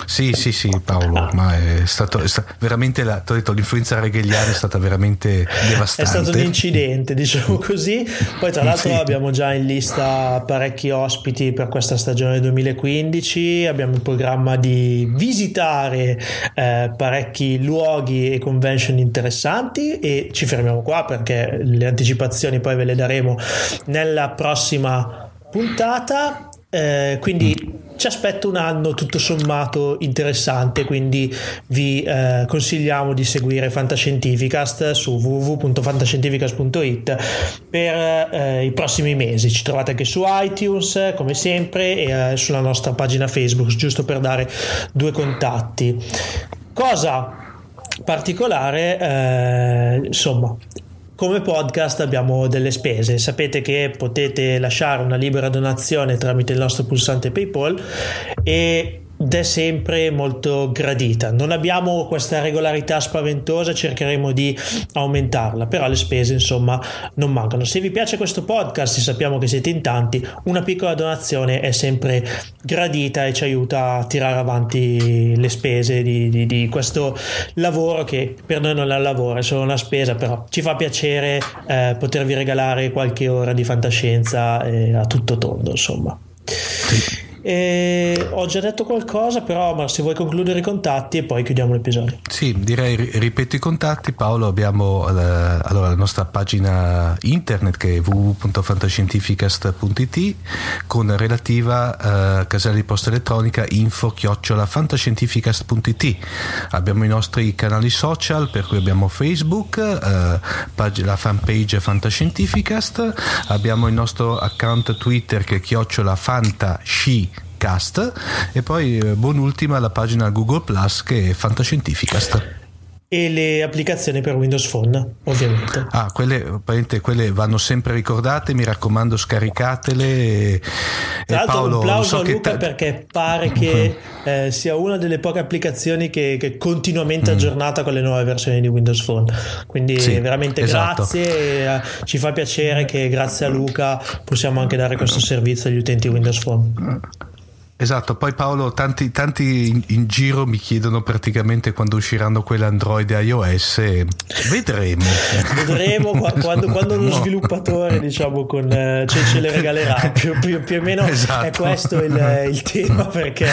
Speaker 2: Sì, sì, sì, Paolo, ah. ma è stato, è stato veramente la, detto, l'influenza regheliana è stata veramente devastante.
Speaker 1: È stato un incidente, diciamo così. Poi, tra l'altro, sì. abbiamo già in lista parecchi ospiti per questa stagione 2015. Abbiamo in programma di visitare eh, parecchi luoghi e convention interessanti e ci fermiamo qua perché le anticipazioni poi ve le daremo nella prossima puntata. Eh, quindi ci aspetta un anno tutto sommato interessante, quindi vi eh, consigliamo di seguire Fantascientificast su www.fantascientificast.it per eh, i prossimi mesi. Ci trovate anche su iTunes, come sempre, e eh, sulla nostra pagina Facebook, giusto per dare due contatti. Cosa particolare, eh, insomma, come podcast abbiamo delle spese, sapete che potete lasciare una libera donazione tramite il nostro pulsante PayPal e è sempre molto gradita. Non abbiamo questa regolarità spaventosa, cercheremo di aumentarla, però le spese insomma non mancano. Se vi piace questo podcast, sappiamo che siete in tanti, una piccola donazione è sempre gradita e ci aiuta a tirare avanti le spese di, di, di questo lavoro che per noi non è un lavoro, è solo una spesa, però ci fa piacere eh, potervi regalare qualche ora di fantascienza eh, a tutto tondo, insomma. Sì. E ho già detto qualcosa, però ma se vuoi concludere i contatti e poi chiudiamo l'episodio.
Speaker 2: Sì, direi ripeto i contatti. Paolo, abbiamo eh, allora, la nostra pagina internet che è www.fantascientificast.it con relativa uh, casella di posta elettronica info chiocciola fantascientificast.it. Abbiamo i nostri canali social per cui abbiamo Facebook, uh, pag- la fanpage Fantascientificast, abbiamo il nostro account Twitter che è chiocciola fantasci Cast e poi eh, buon'ultima la pagina Google Plus che è Fantascientificast
Speaker 1: e le applicazioni per Windows Phone, ovviamente.
Speaker 2: Ah, quelle, quelle vanno sempre ricordate, mi raccomando, scaricatele.
Speaker 1: Tra l'altro, Paolo, un plauso so a Luca te... perché pare che eh, sia una delle poche applicazioni che, che è continuamente mm. aggiornata con le nuove versioni di Windows Phone. Quindi, sì, veramente esatto. grazie. E, uh, ci fa piacere che grazie a Luca possiamo anche dare questo servizio agli utenti Windows Phone.
Speaker 2: Esatto, poi Paolo, tanti, tanti in, in, giro mi chiedono praticamente quando usciranno quelle Android e iOS. Vedremo.
Speaker 1: Vedremo quando, quando lo no. sviluppatore, diciamo, con, ce, ce, le regalerà. Più, più, più o meno esatto. è questo il, il tema. Perché...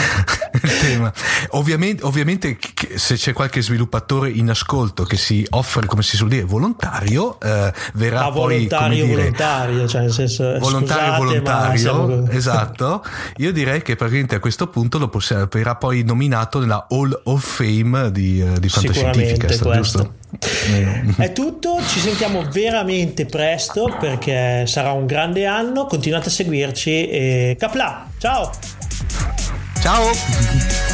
Speaker 2: il tema. Ovviamente, ovviamente, se c'è qualche sviluppatore in ascolto che si offre, come si suol dire, volontario, eh, verrà
Speaker 1: ah,
Speaker 2: poi.
Speaker 1: Volontario,
Speaker 2: dire,
Speaker 1: volontario, cioè nel senso.
Speaker 2: Volontario,
Speaker 1: scusate,
Speaker 2: volontario. Siamo... Esatto. Io direi che praticamente a questo punto lo possiamo, verrà poi nominato nella Hall of Fame di, uh, di Fantascientifica. giusto?
Speaker 1: È tutto, ci sentiamo veramente presto perché sarà un grande anno. Continuate a seguirci e Capla, ciao!
Speaker 2: Ciao!